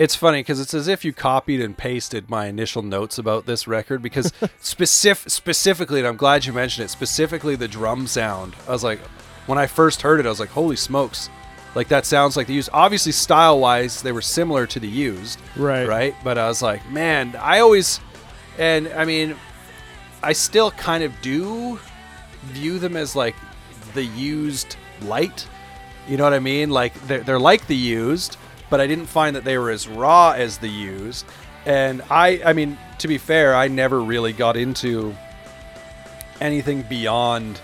It's funny because it's as if you copied and pasted my initial notes about this record because specific, specifically, and I'm glad you mentioned it, specifically the drum sound. I was like, when I first heard it, I was like, holy smokes. Like that sounds like the used. Obviously, style wise, they were similar to the used. Right. Right. But I was like, man, I always, and I mean, I still kind of do view them as like the used light. You know what I mean? Like they're, they're like the used, but I didn't find that they were as raw as the used. And I, I mean, to be fair, I never really got into anything beyond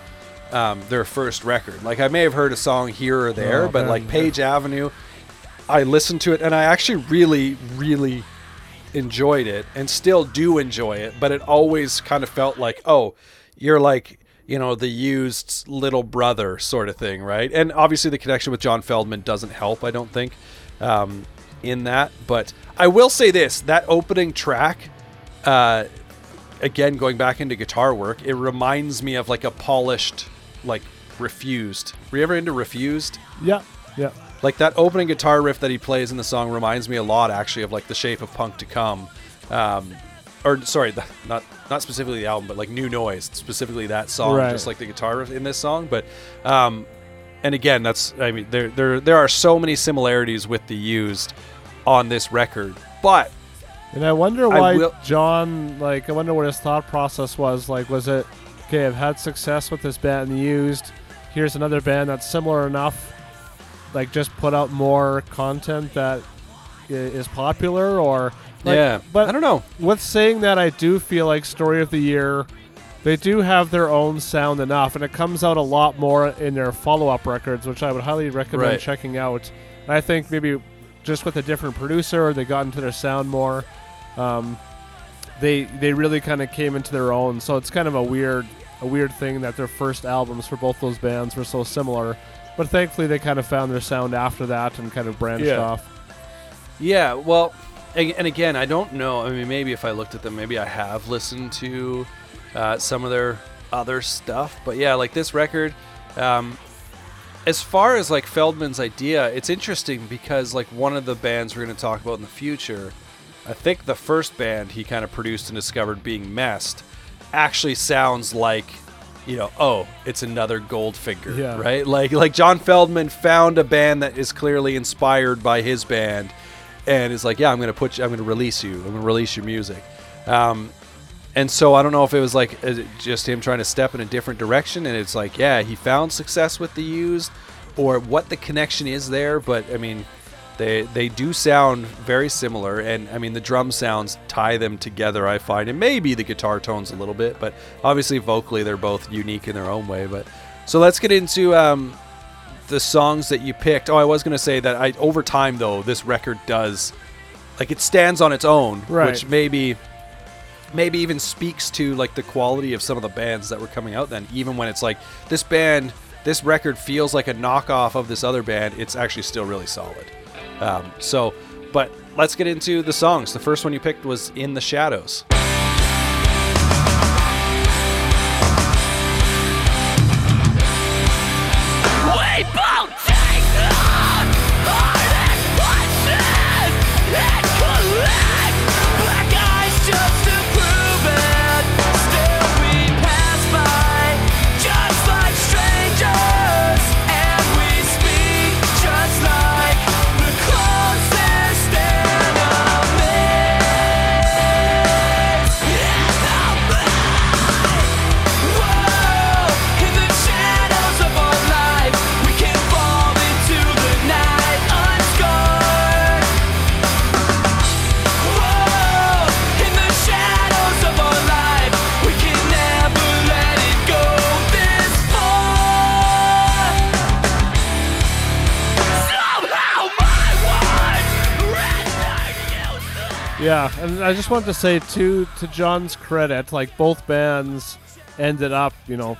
um, their first record. Like I may have heard a song here or there, Oh, but man, like yeah. Page Avenue, I listened to it and I actually really, really enjoyed it and still do enjoy it. But it always kind of felt like, oh, you're like you know the used little brother sort of thing, right? And obviously the connection with John Feldmann doesn't help, I don't think, um, in that. But I will say this: that opening track. Uh, again going back into guitar work it reminds me of like a polished like refused were you ever into refused Yeah, yeah, like that opening guitar riff that he plays in the song reminds me a lot actually of like the shape of punk to come um or sorry the, not not specifically the album but like new noise specifically that song Right. just like the guitar in this song but um and again, that's I mean there there there are so many similarities with the used on this record, but And I wonder I why will- John, like, I wonder what his thought process was. Like, was it, okay, I've had success with this band and used. Here's another band that's similar enough. Like, just put out more content that is popular, or like, yeah, But I don't know. with saying that, I do feel like Story of the Year, they do have their own sound enough, and it comes out a lot more in their follow-up records, which I would highly recommend Right. checking out. And I think maybe just with a different producer, they got into their sound more. Um, they they really kind of came into their own. So it's kind of a weird a weird thing that their first albums for both those bands were so similar. But thankfully, they kind of found their sound after that and kind of branched Yeah. off. Yeah, well, and again, I don't know. I mean, maybe if I looked at them, maybe I have listened to uh, some of their other stuff. But yeah, like this record, um, as far as like Feldmann's idea, it's interesting because like one of the bands we're going to talk about in the future, I think the first band he kind of produced and discovered being messed actually sounds like you know oh it's another goldfinger Yeah. right like like john feldmann found a band that is clearly inspired by his band and is like yeah i'm gonna put you i'm gonna release you i'm gonna release your music um, and so I don't know if it was like uh, just him trying to step in a different direction, and it's like, yeah, he found success with the used, or what the connection is there. But I mean, they they do sound very similar, and I mean the drum sounds tie them together. I find, and maybe the guitar tones a little bit, but obviously vocally they're both unique in their own way. But so let's get into um, the songs that you picked. Oh, I was gonna say that I over time though this record does like it stands on its own, Right. which maybe maybe even speaks to like the quality of some of the bands that were coming out then even when it's like this band this record feels like a knockoff of this other band it's actually still really solid. Um, so but let's get into the songs. The first one you picked was in the shadows Yeah, and I just wanted to say too, to John's credit, like both bands ended up, you know,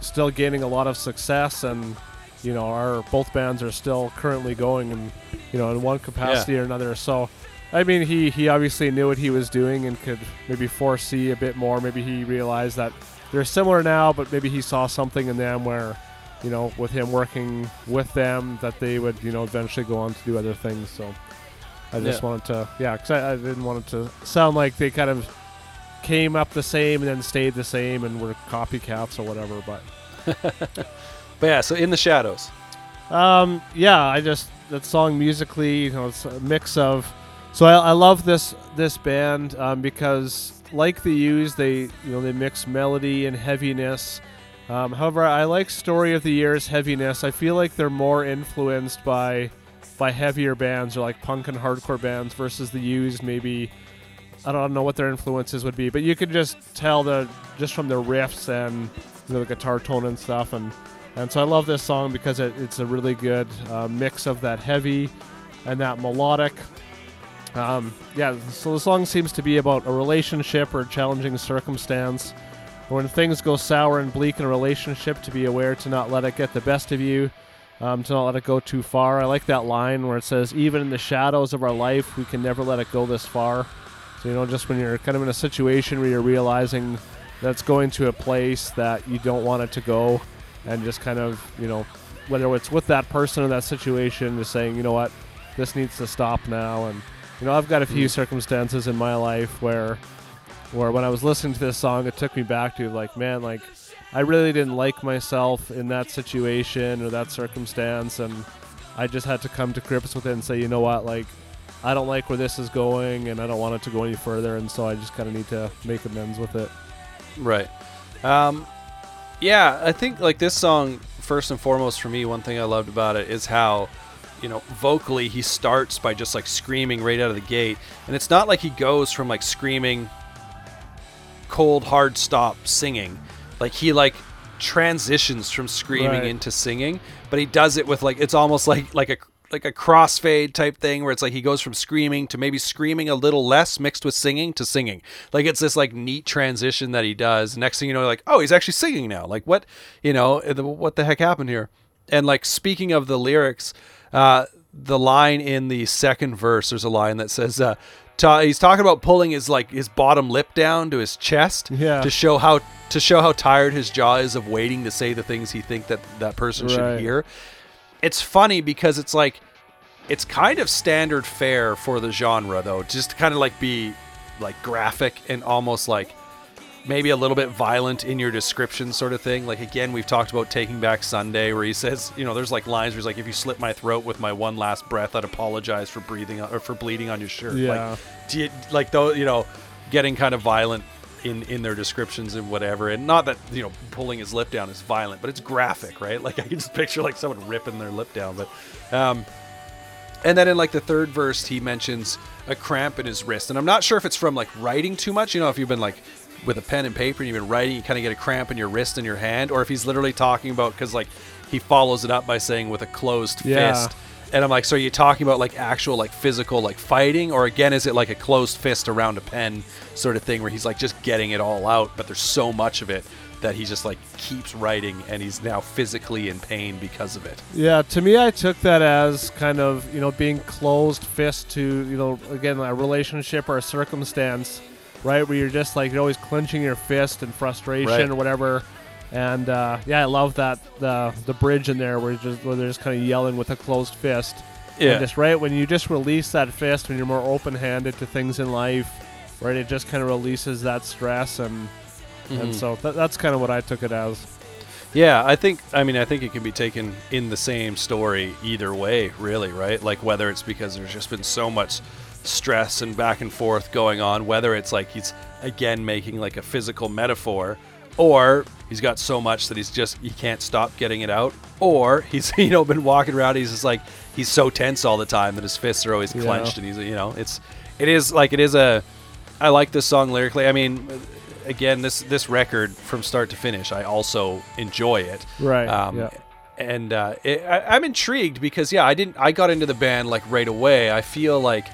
still gaining a lot of success, and you know, our both bands are still currently going, and you know, in one capacity or another. So, I mean, he he obviously knew what he was doing and could maybe foresee a bit more. Maybe he realized that they're similar now, but maybe he saw something in them where. You know, with him working with them, that they would, you know, eventually go on to do other things. So, I just Yeah. wanted to, yeah, because I, I didn't want it to sound like they kind of came up the same and then stayed the same and were copycats or whatever. But but yeah so in the shadows um, yeah, I just that song musically, you know, it's a mix of. So I, I love this this band um, because, like the Used, they you know they mix melody and heaviness. Um, however, I like Story of the Year's heaviness. I feel like they're more influenced by by heavier bands or like punk and hardcore bands versus the Used. Maybe I don't know what their influences would be, but you could just tell the just from the riffs and you know, the guitar tone and stuff. And and so I love this song because it, it's a really good uh, mix of that heavy and that melodic. Um, yeah, so the song seems to be about a relationship or a challenging circumstance. When things go sour and bleak in a relationship, to be aware to not let it get the best of you, um, to not let it go too far. I like that line where it says, "Even in the shadows of our life, we can never let it go this far." So you know, just when you're kind of in a situation where you're realizing that's going to a place that you don't want it to go, and just kind of you know, whether it's with that person or that situation, just saying, you know what, this needs to stop now. And you know, I've got a few circumstances in my life where, where when I was listening to this song, it took me back to like, man, like I really didn't like myself in that situation or that circumstance, and I just had to come to grips with it and say, you know what, like I don't like where this is going, and I don't want it to go any further, and so I just kind of need to make amends with it. Right. Um, yeah, I think like this song, first and foremost for me, one thing I loved about it is how, you know, vocally he starts by just like screaming right out of the gate, and it's not like he goes from like screaming, cold hard stop singing, like he like transitions from screaming Right. into singing, but he does it with like it's almost like like a like a crossfade type thing where it's like he goes from screaming to maybe screaming a little less mixed with singing to singing. Like it's this like neat transition that he does. Next thing you know, like oh, he's actually singing now. Like what, you know, the- what the heck happened here? And like speaking of the lyrics, uh, the line in the second verse, there's a line that says, uh, ta- he's talking about pulling his like his bottom lip down to his chest Yeah. to show how to show how tired his jaw is of waiting to say the things he think that that person should hear. It's funny because it's like it's kind of standard fare for the genre though, just to kind of like be like graphic and almost like maybe a little bit violent in your description sort of thing. Like again, we've talked about Taking Back Sunday where he says, you know, there's like lines where he's like if you slit my throat with my one last breath, I'd apologize for breathing or for bleeding on your shirt. Yeah. Like do you, like though, you know, getting kind of violent in in their descriptions and whatever. And not that, you know, pulling his lip down is violent, but it's graphic, right? Like I can just picture like someone ripping their lip down, but um and then in like the third verse, he mentions a cramp in his wrist, and I'm not sure if it's from like writing too much. You know, if you've been like with a pen and paper and you've been writing, you kind of get a cramp in your wrist and your hand, or if he's literally talking about because like he follows it up by saying with a closed Yeah. fist. And I'm like, so are you talking about like actual like physical like fighting, or again is it like a closed fist around a pen sort of thing where he's like just getting it all out, but there's so much of it that he just like keeps writing and he's now physically in pain because of it. Yeah, to me, I took that as kind of you know being closed fist to you know again a relationship or a circumstance, right? Where you're just like you're always clenching your fist in frustration Right. or whatever. And uh, yeah, I love that the the bridge in there where just where they're just kind of yelling with a closed fist. Yeah. And just right when you just release that fist, when you're more open-handed to things in life, right? It just kind of releases that stress and Mm-hmm. and so th- that's kind of what I took it as. Yeah, I think I mean I think it can be taken in the same story either way, really, right? Like whether it's because there's just been so much stress and back and forth going on, whether it's like he's again making like a physical metaphor, or he's got so much that he's just he can't stop getting it out, or he's you know been walking around, he's just like he's so tense all the time that his fists are always Yeah. clenched, and he's you know it's it is like it is a I like this song lyrically. I mean, again, this this record from start to finish, I also enjoy it. Right, Um, yeah. And uh, it, I, I'm intrigued because yeah, I didn't. I got into the band like right away. I feel like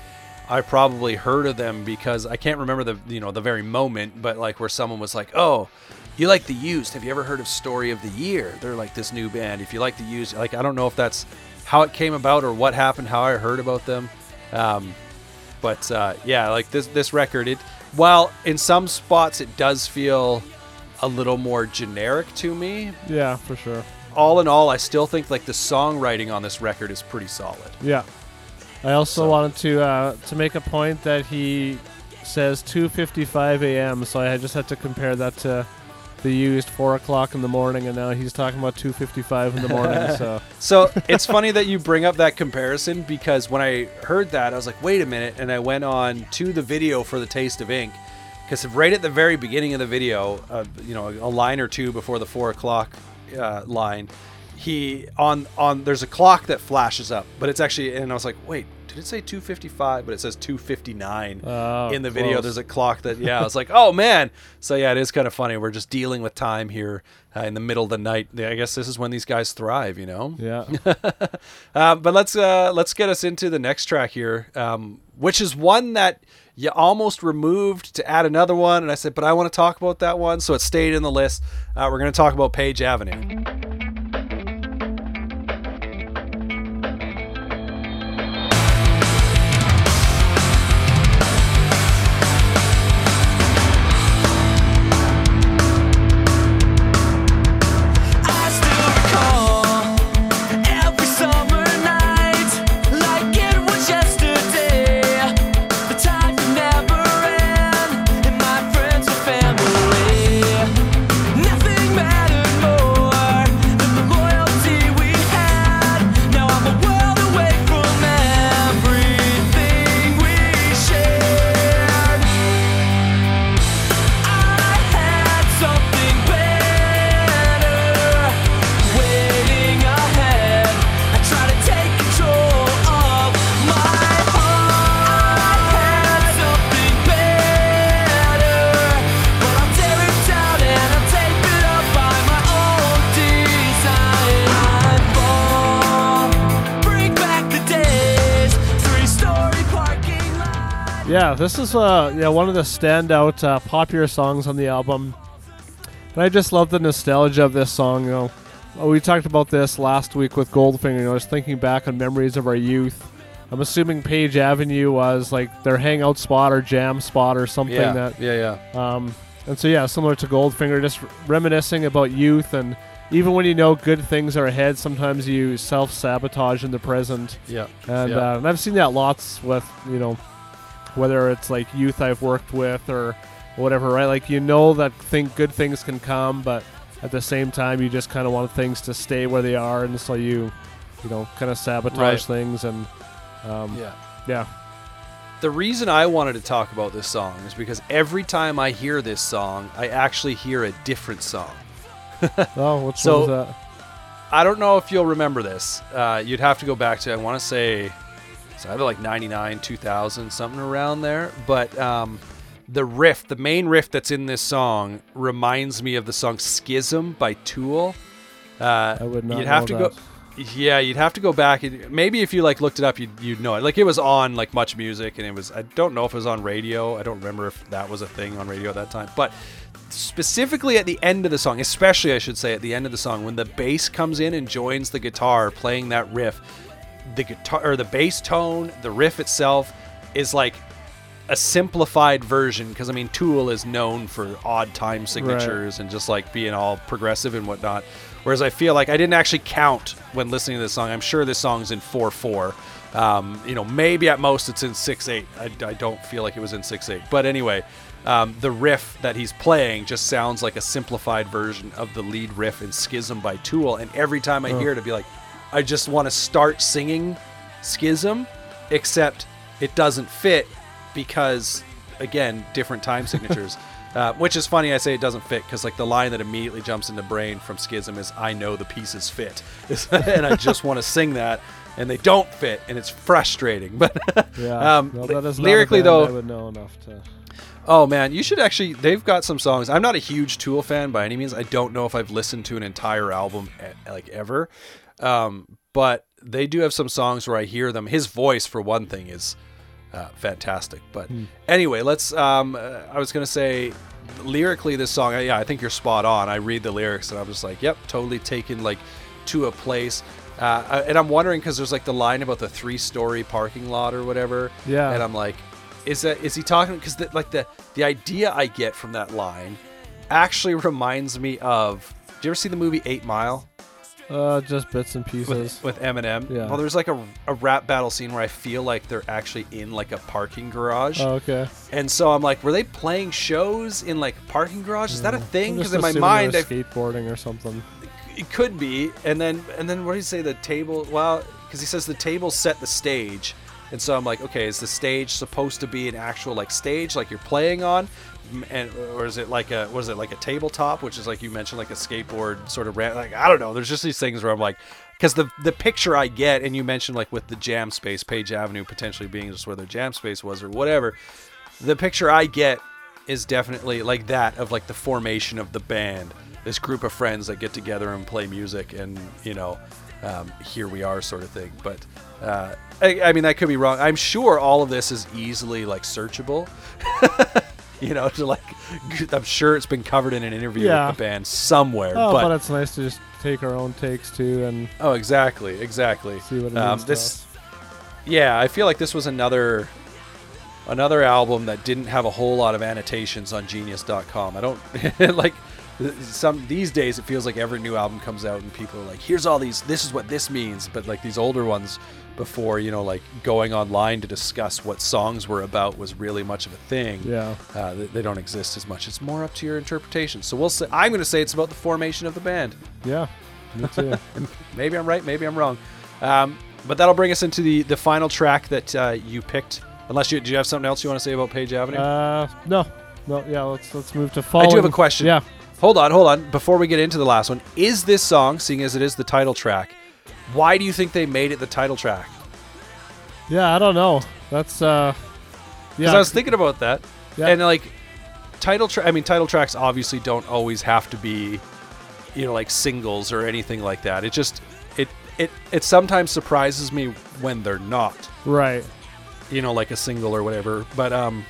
I probably heard of them because I can't remember the you know the very moment, but like where someone was like, "Oh, you like the Used? Have you ever heard of Story of the Year? They're like this new band. If you like the Used, like I don't know if that's how it came about or what happened, how I heard about them." Um, but uh, yeah, like this this record, it while in some spots it does feel a little more generic to me. Yeah, for sure. All in all, I still think like the songwriting on this record is pretty solid. Yeah. I also So- wanted to uh, to make a point that he says 2:55 a.m. So I just had to compare that to the used four o'clock in the morning, and now he's talking about 2:55 in the morning. so So it's funny that you bring up that comparison because when I heard that, I was like, wait a minute. And I went on to the video for The Taste of Ink because right at the very beginning of the video, uh, you know, a line or two before the four o'clock uh, line, he on on there's a clock that flashes up, but it's actually, and I was like, wait, did it say 255? But it says 259 Oh, in the video. close. There's a clock that, yeah, I was like, oh man. So yeah, it is kind of funny. We're just dealing with time here uh, in the middle of the night. I guess this is when these guys thrive, you know. yeah, Uh, but let's uh, let's get us into the next track here, um, which is one that you almost removed to add another one, and I said, but I want to talk about that one, so it stayed in the list. Uh, we're going to talk about Page Avenue. This is uh yeah one of the standout uh, popular songs on the album, and I just love the nostalgia of this song. You know, Uh, we talked about this last week with Goldfinger. You know, I was thinking back on memories of our youth. I'm assuming Page Avenue was like their hangout spot or jam spot or something Yeah, that yeah, yeah. Um, and so yeah, similar to Goldfinger, just reminiscing about youth and even when you know good things are ahead, sometimes you self sabotage in the present. Yeah. And, yeah. uh, and I've seen that lots with you know whether it's like youth I've worked with or whatever, right? Like you know that think good things can come, but at the same time you just kind of want things to stay where they are, and so you you know kind of sabotage Right. things and um, yeah. yeah. The reason I wanted to talk about this song is because every time I hear this song, I actually hear a different song. Oh, which So- one was that? I don't know if you'll remember this. Uh, you'd have to go back to, I want to say, it's either like 99, 2000, something around there. But um, the riff, the main riff that's in this song, reminds me of the song Schism by Tool. Uh, I would not You'd have to that. go. Yeah, you'd have to go back. and- Maybe if you like looked it up, you'd, you'd know it. Like it was on like Much Music, and it was. I don't know if it was on radio. I don't remember if that was a thing on radio at that time. But specifically at the end of the song, especially I should say at the end of the song, when the bass comes in and joins the guitar playing that riff, the guitar or the bass tone, the riff itself is like a simplified version because I mean Tool is known for odd time signatures and just like being all progressive and whatnot. Whereas I feel like I didn't actually count when listening to this song. I'm sure this song's in four four. Um, you know, maybe at most it's in six eight. I, I don't feel like it was in six eight. But anyway, um, the riff that he's playing just sounds like a simplified version of the lead riff in Schism by Tool. And every time I hear it, I'd be like, I just want to start singing Schism, except it doesn't fit because, again, different time signatures. Uh, which is funny. I say it doesn't fit because like the line that immediately jumps into brain from Schism is "I know the pieces fit," and I just want to sing that, and they don't fit, and it's frustrating. But Yeah. um, no, that is lyrically though, I would know enough to. Oh man, you should actually. They've got some songs. I'm not a huge Tool fan by any means. I don't know if I've listened to an entire album eh, like ever, um, but they do have some songs where I hear them. His voice, for one thing, is uh, fantastic. But anyway, let's. Um, uh, I was gonna say, lyrically, this song. uh, Yeah, I think you're spot on. I read the lyrics and I'm just like, yep, totally taken like to a place. Uh, and I'm wondering because there's like the line about the three-story parking lot or whatever. Yeah. And I'm like, is that is he talking? Because the, like the the idea I get from that line actually reminds me of. Do you ever see the movie Eight Mile Uh, just bits and pieces. with, with Eminem? Yeah. Well, there's like a, a rap battle scene where I feel like they're actually in like a parking garage, oh, okay. and so I'm like, were they playing shows in like parking garage? Is that a thing? Because in my mind, I skateboarding or something. it could be and then and then what did he say the table well because he says the table set the stage and so i'm like okay is the stage supposed to be an actual like stage like you're playing on M- and or is it like a was it like a tabletop which is like you mentioned like a skateboard sort of ramp like i don't know there's just these things where i'm like because the the picture i get and you mentioned like with the jam space page avenue potentially being just where the jam space was or whatever the picture I get is definitely like that of like the formation of the band, this group of friends that get together and play music, and you know, um, here we are, sort of thing. But uh, I, I mean, that could be wrong. I'm sure all of this is easily like searchable. you know, to like, I'm sure it's been covered in an interview Yeah. with the band somewhere. Oh, but, but it's nice to just take our own takes too and oh, exactly, exactly. see what it Um, this yeah, I feel like this was another another album that didn't have a whole lot of annotations on genius.com. I don't like some these days it feels like every new album comes out and people are like here's all these this is what this means but like these older ones before you know like going online to discuss what songs were about was really much of a thing Yeah. uh, they, they don't exist as much it's more up to your interpretation so we'll say i'm going to say it's about the formation of the band Yeah. Me too. maybe I'm right, maybe I'm wrong. Um, but that'll bring us into the the final track that uh, you picked. Unless you do you have something else you want to say about Page Avenue? uh, no. No, yeah, let's let's move to following. have a question. Yeah. hold on, hold on. Before we get into the last one, is this song, seeing as it is the title track, why do you think they made it the title track? Yeah, I don't know. That's uh Because yeah. I was thinking about that, Yeah. and like title track. I mean, title tracks obviously don't always have to be, you know, like singles or anything like that. It just it it it sometimes surprises me when they're not. right. you know, like a single or whatever. But um,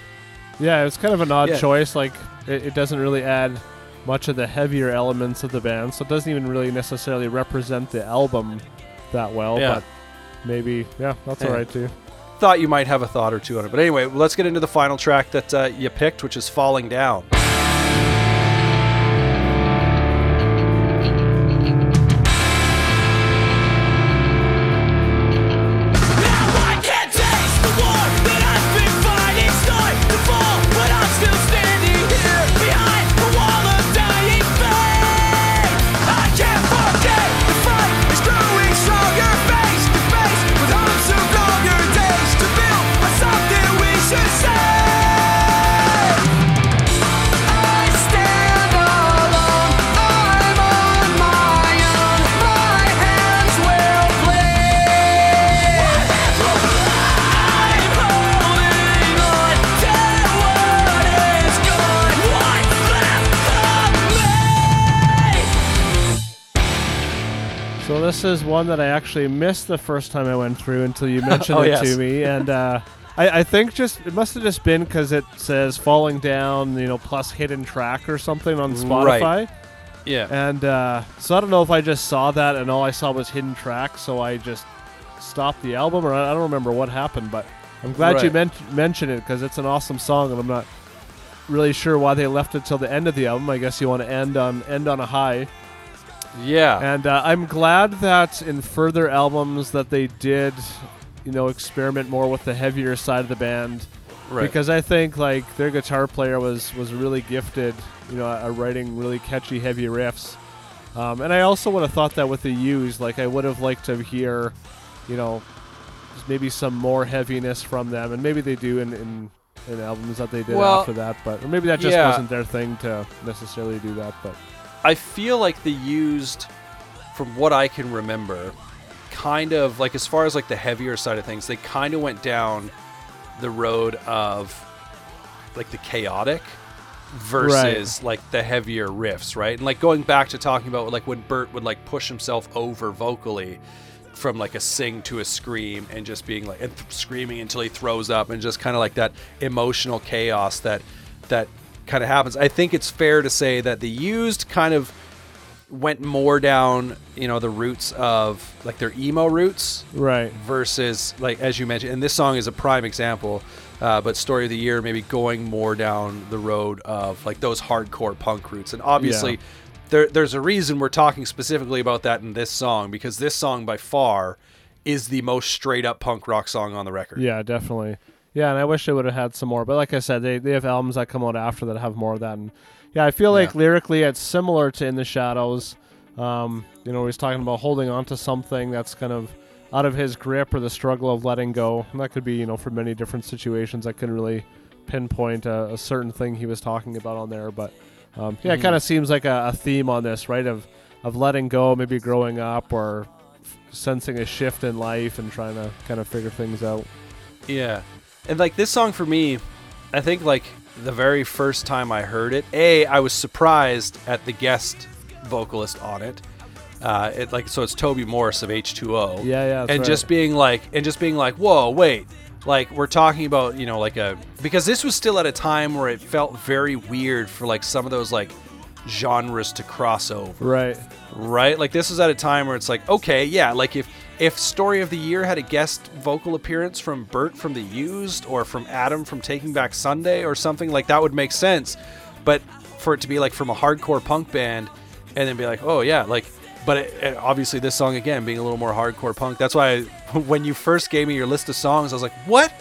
Yeah, it's kind of an odd Yeah. choice. Like it, it doesn't really add much of the heavier elements of the band, so it doesn't even really necessarily represent the album that well. Yeah. But maybe, yeah, that's Yeah. all right too. thought you might have a thought or two on it. But anyway, let's get into the final track that uh, you picked, which is "Falling Down." Is one that I actually missed the first time I went through until you mentioned Oh, it yes. to me, and uh, I, I think just it must have just been because it says "Falling Down," you know, plus hidden track or something on Spotify. Right. Yeah. And uh, so I don't know if I just saw that and all I saw was hidden track, so I just stopped the album, or I I don't remember what happened. But I'm glad you Right. men- mentioned it because it's an awesome song, and I'm not really sure why they left it till the end of the album. I guess you want to end on end on a high. Yeah. And uh, I'm glad that in further albums that they did, you know, experiment more with the heavier side of the band. right. Because I think like their guitar player was was really gifted, you know, at writing really catchy, heavy riffs. Um, and I also would have thought that with the Used, like I would have liked to hear, you know, maybe some more heaviness from them, and maybe they do in in, in albums that they did Well, after that. But or maybe that just yeah. wasn't their thing to necessarily do that. But I feel like the used, from what I can remember, kind of like as far as like the heavier side of things, they kind of went down the road of like the chaotic versus like the heavier riffs, right? And like going back to talking about like when Bert would like push himself over vocally from like a sing to a scream and just being like and th- screaming until he throws up and just kind of like that emotional chaos that that kind of happens. I think it's fair to say that the used kind of went more down, you know, the roots of like their emo roots right, versus like as you mentioned and this song is a prime example uh, but story of the year maybe going more down the road of like those hardcore punk roots and obviously Yeah. there, there's a reason we're talking specifically about that in this song because this song by far is the most straight up punk rock song on the record Yeah, definitely. Yeah, and I wish they would have had some more. But like I said, they, they have albums that come out after that have more of that. And yeah, I feel like lyrically it's similar to In the Shadows. Um, you know, he's talking about holding on to something that's kind of out of his grip or the struggle of letting go. And that could be, you know, for many different situations. I couldn't really pinpoint a, a certain thing he was talking about on there. But um, yeah, it Mhm. kind of seems like a, a theme on this, right? Of, of letting go, maybe growing up or f- sensing a shift in life and trying to kind of figure things out. Yeah. And like this song for me, I think like the very first time I heard it, A, I was surprised at the guest vocalist on it. Uh, it like so it's Toby Morse of H2O. Yeah, yeah, and right. just being like and just being like, "Whoa, wait." Like we're talking about, you know, like a because this was still at a time where it felt very weird for like some of those like genres to cross over Right. right? Like this is at a time where it's like, okay, yeah, like if if Story of the Year had a guest vocal appearance from Bert from The Used or from Adam from Taking Back Sunday or something like that would make sense. But for it to be like from a hardcore punk band and then be like, oh yeah, like but it, it- obviously this song again being a little more hardcore punk. That's why I, when you first gave me your list of songs, I was like, what?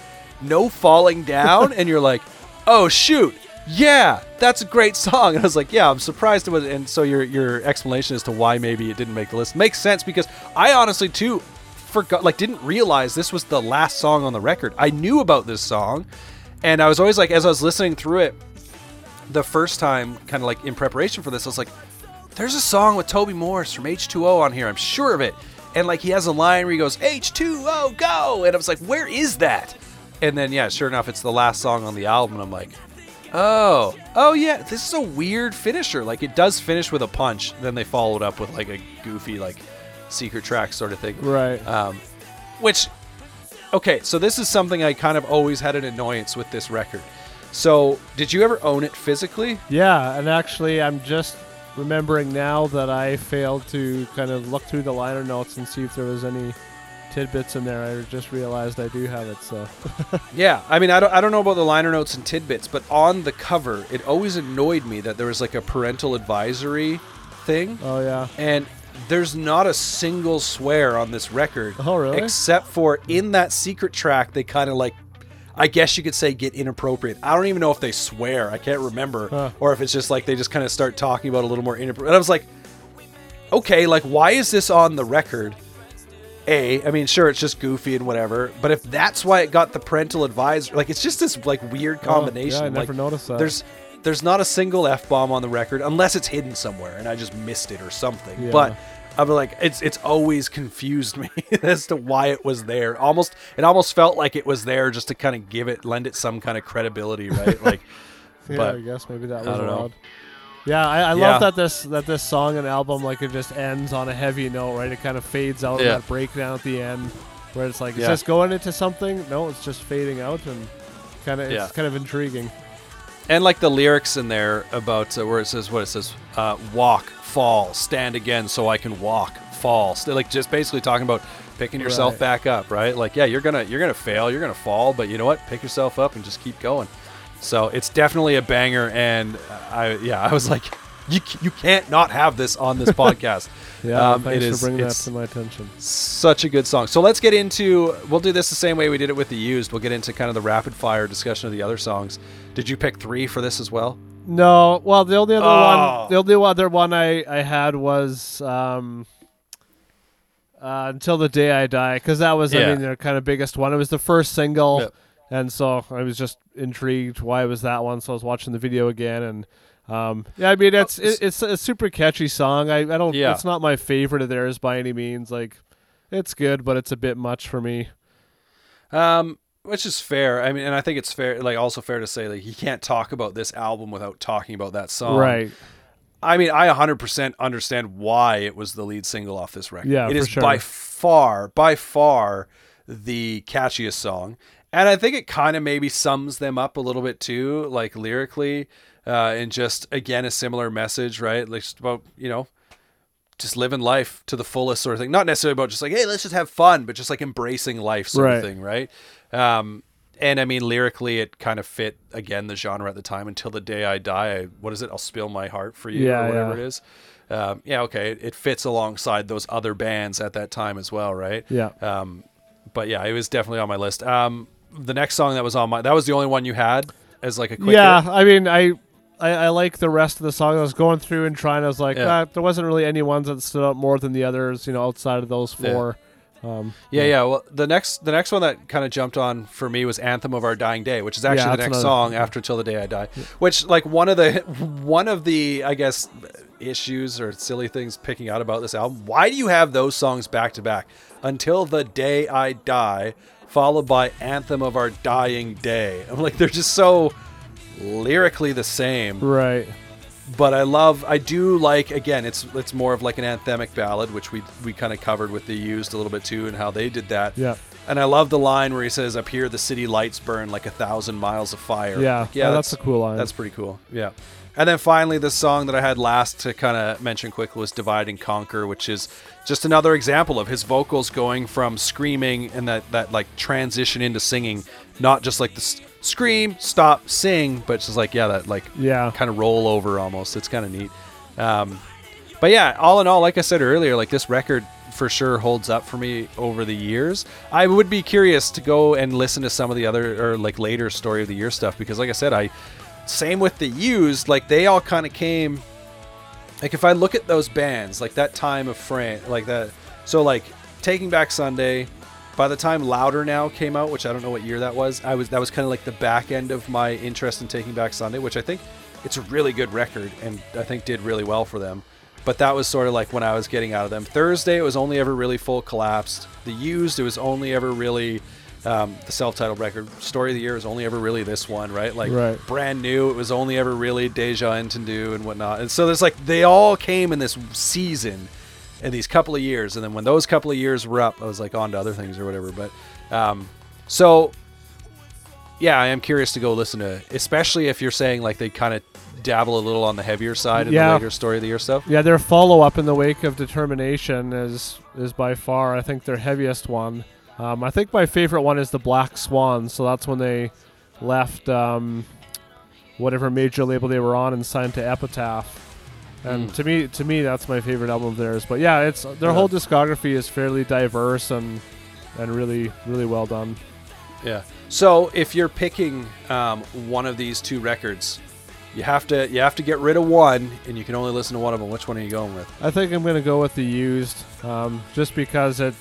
No falling down, and you're like, oh shoot, yeah, that's a great song. And I was like, yeah, I'm surprised it was. And so your your explanation as to why maybe it didn't make the list makes sense because I honestly too forgot, like, didn't realize this was the last song on the record. I knew about this song, and I was always like, as I was listening through it, the first time, kind of like in preparation for this, I was like, there's a song with Toby Morse from H2O on here. I'm sure of it. And like he has a line where he goes, H2O, go! And I was like, where is that? And then, yeah, sure enough, it's the last song on the album. And I'm like, oh, oh yeah, this is a weird finisher. Like it does finish with a punch. Then they followed up with like a goofy, like secret track sort of thing. Right. Um, which okay, so this is something I kind of always had an annoyance with this record. So, did you ever own it physically? Yeah, and actually, I'm just remembering now that I failed to kind of look through the liner notes and see if there was any tidbits in there. I just realized I do have it. So Yeah, I mean, I don't, I don't know about the liner notes and tidbits, but on the cover, it always annoyed me that there was like a parental advisory thing, oh yeah, and there's not a single swear on this record. Oh, really? Except for in that secret track, they kind of like, I guess you could say, get inappropriate. I don't even know if they swear. I can't remember, Huh. or if it's just like they just kind of start talking about a little more inappropriate. And I was like, okay, like why is this on the record? A, I mean, sure, it's just goofy and whatever, but if that's why it got the parental advisor, like it's just this like weird oh, combination. Oh, yeah, I like, never noticed that. There's there's not a single f bomb on the record unless it's hidden somewhere and I just missed it or something. Yeah. But I'm like, it's it's always confused me as to why it was there. Almost, it almost felt like it was there just to kind of give it, lend it some kind of credibility, right? Like, yeah, but I guess maybe that was don't know. Yeah, I, I Yeah. love that this that this song and album like it just ends on a heavy note, right? It kind of fades out Yeah. that breakdown at the end, where it's like, it's Yeah. this going into something? No, it's just fading out and kind of Yeah. it's kind of intriguing. and like the lyrics in there about uh, where it says what it says, uh, walk, fall, stand again, so I can walk, fall. St- like just basically talking about picking yourself Right. back up, right? Like, yeah, you're gonna you're gonna fail, you're gonna fall, but you know what? Pick yourself up and just keep going. So it's definitely a banger, and I yeah, I was like, you you can't not have this on this podcast. Yeah, Um, thanks it is- for bringing that to my attention. such a good song. So let's get into. We'll do this the same way we did it with the used. We'll get into kind of the rapid fire discussion of the other songs. Did you pick three for this as well? No, well, the only other Oh. one, the only other one I I had was um, uh, until the day I die, because that was I mean their kind of biggest one. It was the first single, Yep. And so I was just intrigued why it was that one. So I was watching the video again, and um, yeah, I mean it's it, it's a super catchy song. I I don't, Yeah. it's not my favorite of theirs by any means. Like, it's good, but it's a bit much for me. Um, which is fair. I mean, and I think it's fair, like also fair to say, like you can't talk about this album without talking about that song. right? I mean, I 100% understand why it was the lead single off this record. Yeah, it is sure. by far, by far, the catchiest song, and I think it kind of maybe sums them up a little bit too, like lyrically, uh, and just again a similar message, right? Like just about you know, just living life to the fullest sort of thing. Not necessarily about just like hey, let's just have fun, but just like embracing life sort Right. of thing, right? Um, and I mean, lyrically, it kind of fit again the genre at the time. Until the day I die, I, what is it? I'll spill my heart for you, Yeah, or whatever yeah. it is. Um, yeah, okay, it, it fits alongside those other bands at that time as well, right? Yeah. Um, but yeah, it was definitely on my list. Um, the next song that was on my that was the only one you had as like a quick yeah, hit? I mean, I, I I like the rest of the song. I was going through and trying. I was like, Yeah. ah, there wasn't really any ones that stood out more than the others. You know, outside of those Yeah. four. Um, Yeah, yeah. Well, the next the next one that kind of jumped on for me was "Anthem of Our Dying Day," which is actually Yeah, the next another- song after "Till the Day I Die." Which, like, one of the one of the I guess issues or silly things picking out about this album. Why do you have those songs back to back? "Until the Day I Die," followed by "Anthem of Our Dying Day." I'm like, they're just so lyrically the same right. but I love I do like again it's it's more of like an anthemic ballad which we we kind of covered with the used a little bit too and how they did that Yeah. and I love the line where he says up here the city lights burn like a thousand miles of fire Yeah. Like, yeah, oh, that's, a cool line. that's pretty cool yeah and then finally the song that I had last to kind of mention quickly was divide and conquer which is just another example of his vocals going from screaming and that that like transition into singing not just like the scream stop sing but just like yeah that like yeah. kind of roll over almost. It's kind of neat. Um, but yeah, all in all, like I said earlier, like this record for sure holds up for me over the years. I would be curious to go and listen to some of the other or like later story of the year stuff because, like I said, I same with the used. Like they all kind of came. Like if I look at those bands, like that time of frame, like that. So like Taking Back Sunday. By the time Louder Now came out, which I don't know what year that was, I was that was kind of like the back end of my interest in Taking Back Sunday, which I think it's a really good record and I think did really well for them. But that was sort of like when I was getting out of them. Thursday, it was only ever really full collapsed. The used, it was only ever really um, the self-titled record. Story of the year was only ever really this one, right? Like Right. brand new, it was only ever really Deja Entendu and whatnot. And so there's like they all came in this season in these couple of years, and then when those couple of years were up, I was like on to other things or whatever. But um, so yeah, I am curious to go listen to, especially if you're saying like they kind of dabble a little on the heavier side in Yeah. the later story of the year stuff. Yeah, their follow up in the wake of Determination is is by far I think their heaviest one. Um, I think my favorite one is the Black Swan. So that's when they left um, whatever major label they were on and signed to Epitaph. And Mm. to me, to me, that's my favorite album of theirs. But yeah, it's their Yeah. whole discography is fairly diverse and and really really well done. Yeah. So if you're picking um, one of these two records, you have to you have to get rid of one, and you can only listen to one of them. Which one are you going with? I think I'm gonna go with the used, um, just because it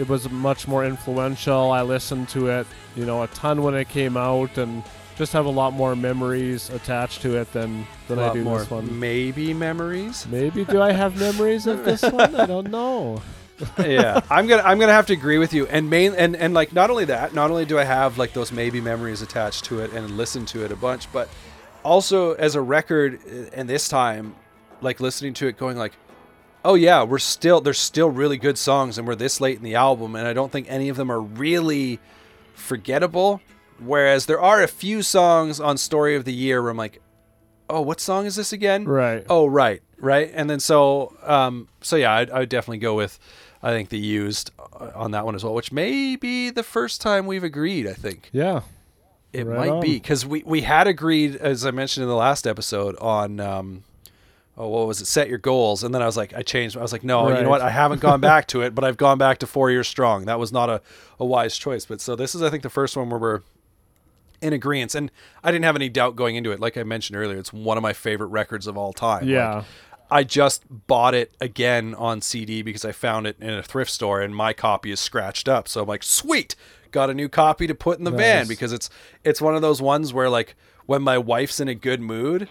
it was much more influential. I listened to it, you know, a ton when it came out, and just have a lot more memories attached to it than than I do more this one. maybe memories. Maybe do I have memories of this one? I don't know. yeah, I'm gonna I'm gonna have to agree with you. And main and and like not only that, not only do I have like those maybe memories attached to it and listen to it a bunch, but also as a record, uh, and this time, like listening to it, going like, oh yeah, we're still there's still really good songs, and we're this late in the album, and I don't think any of them are really forgettable. Whereas there are a few songs on Story of the Year where I'm like, oh, what song is this again? Right. Oh, right, right. And then so, um, so yeah, I'd, I'd definitely go with, I think the used uh, on that one as well, which may be the first time we've agreed. I think Yeah. it Right might be because we we had agreed, as I mentioned in the last episode, on. Um, Oh, what was it? Set your goals, and then I was like, I changed. I was like, no, you know what? I haven't gone back to it, but I've gone back to four years strong. That was not a, a wise choice. But so this is, I think, the first one where we're in agreement, and I didn't have any doubt going into it. Like I mentioned earlier, it's one of my favorite records of all time. Like, Yeah. I just bought it again on CD because I found it in a thrift store and my copy is scratched up. So I'm like, sweet, got a new copy to put in the van because it's it's one of those ones where like when my wife's in a good mood,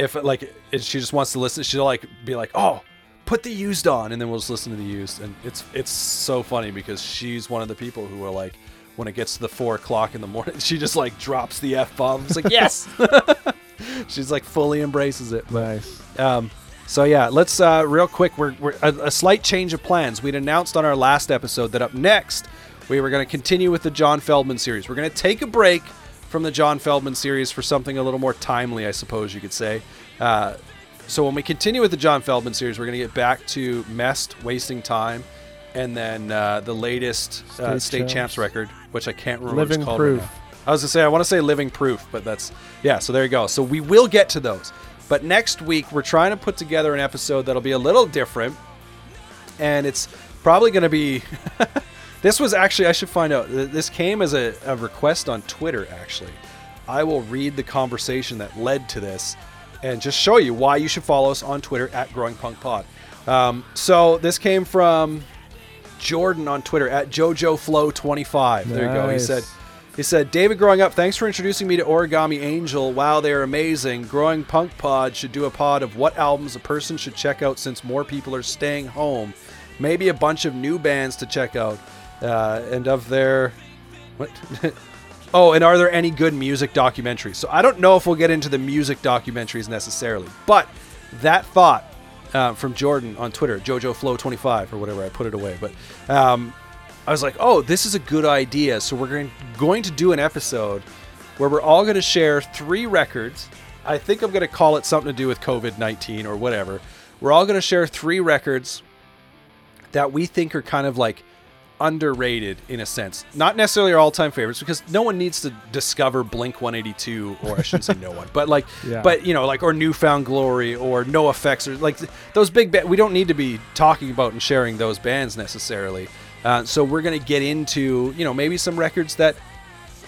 if like if she just wants to listen, she'll like be like, oh. Put the used on, and then we'll just listen to the used, and it's it's so funny because she's one of the people who are like, when it gets to the four o'clock in the morning, she just like drops the f bomb. It's like yes, she's like fully embraces it. Nice. Um, so yeah, let's uh, real quick. We're, we're a, a slight change of plans. We'd announced on our last episode that up next we were going to continue with the John Feldmann series. We're going to take a break from the John Feldmann series for something a little more timely, I suppose you could say. Uh, so when we continue with the John Feldmann series, we're going to get back to Mest, wasting time, and then uh, the latest uh, State state Champs. champs record, which I can't remember what Living it's called. Proof. Right. I was gonna say I want to say living proof, but that's yeah. So there you go. So we will get to those. But next week we're trying to put together an episode that'll be a little different, and it's probably going to be. this was actually I should find out. This came as a, a request on Twitter. Actually, I will read the conversation that led to this, and just show you why you should follow us on Twitter at Growing Punk Pod. Um, so this came from Jordan on Twitter at JoJoFlow25. There you go. He Nice. said. He said, David, growing up, thanks for introducing me to Origami Angel. Wow, they are amazing. Growing Punk Pod should do a pod of what albums a person should check out since more people are staying home. Maybe a bunch of new bands to check out. Uh, and of their. What? oh, and are there any good music documentaries? So I don't know if we'll get into the music documentaries necessarily, but that thought uh, from Jordan on Twitter, JoJoFlow25 or whatever, I put it away. But um, I was like, oh, this is a good idea. So we're going, going to do an episode where we're all going to share three records. I think I'm going to call it something to do with COVID 19 or whatever. We're all going to share three records that we think are kind of like underrated in a sense. Not necessarily our all-time favorites because no one needs to discover Blink 182 or I shouldn't say no one, but like Yeah. but you know like or New Found Glory or NOFX or like th- those big ba- we don't need to be talking about and sharing those bands necessarily. Uh, so we're going to get into, you know, maybe some records that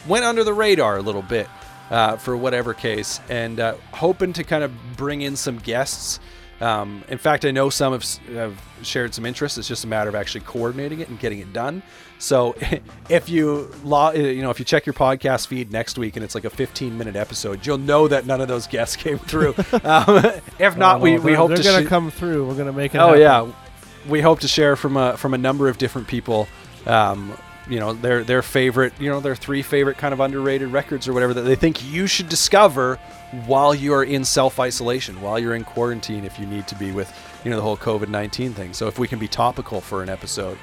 went under the radar a little bit uh, for whatever case, and uh, hoping to kind of bring in some guests. Um, in fact, I know some have, have shared some interest. It's just a matter of actually coordinating it and getting it done. So, if you lo- you know if you check your podcast feed next week and it's like a 15 minute episode, you'll know that none of those guests came through. um, if not, we, Oh, we hope they're to gonna sh- come through. We're gonna make it. Oh happen. yeah, we hope to share from a from a number of different people. Um, you know their their favorite, you know their three favorite kind of underrated records or whatever that they think you should discover while you are in self isolation, while you're in quarantine, if you need to be with you know the whole COVID nineteen thing. So if we can be topical for an episode,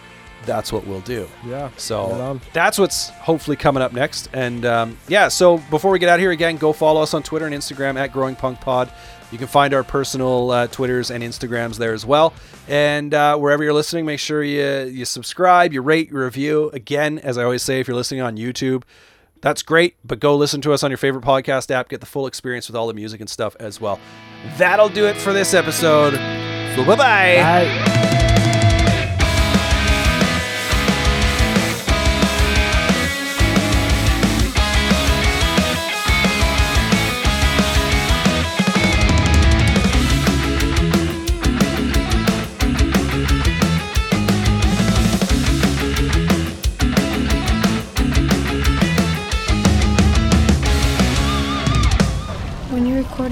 that's what we'll do. Yeah. So that's what's hopefully coming up next. And um, yeah, so before we get out here again, go follow us on Twitter and Instagram at Growing Punk Pod. You can find our personal uh, Twitters and Instagrams there as well. And uh, wherever you're listening, make sure you you subscribe, you rate, you review. Again, as I always say, if you're listening on YouTube, that's great. But go listen to us on your favorite podcast app. Get the full experience with all the music and stuff as well. That'll do it for this episode. So bye bye. Bye.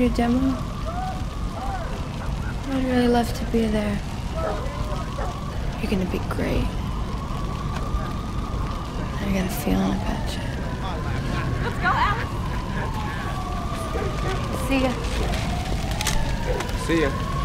You your demo, I'd really love to be there. You're gonna be great. I got a feeling about you. Let's go, Alex. See ya. See ya.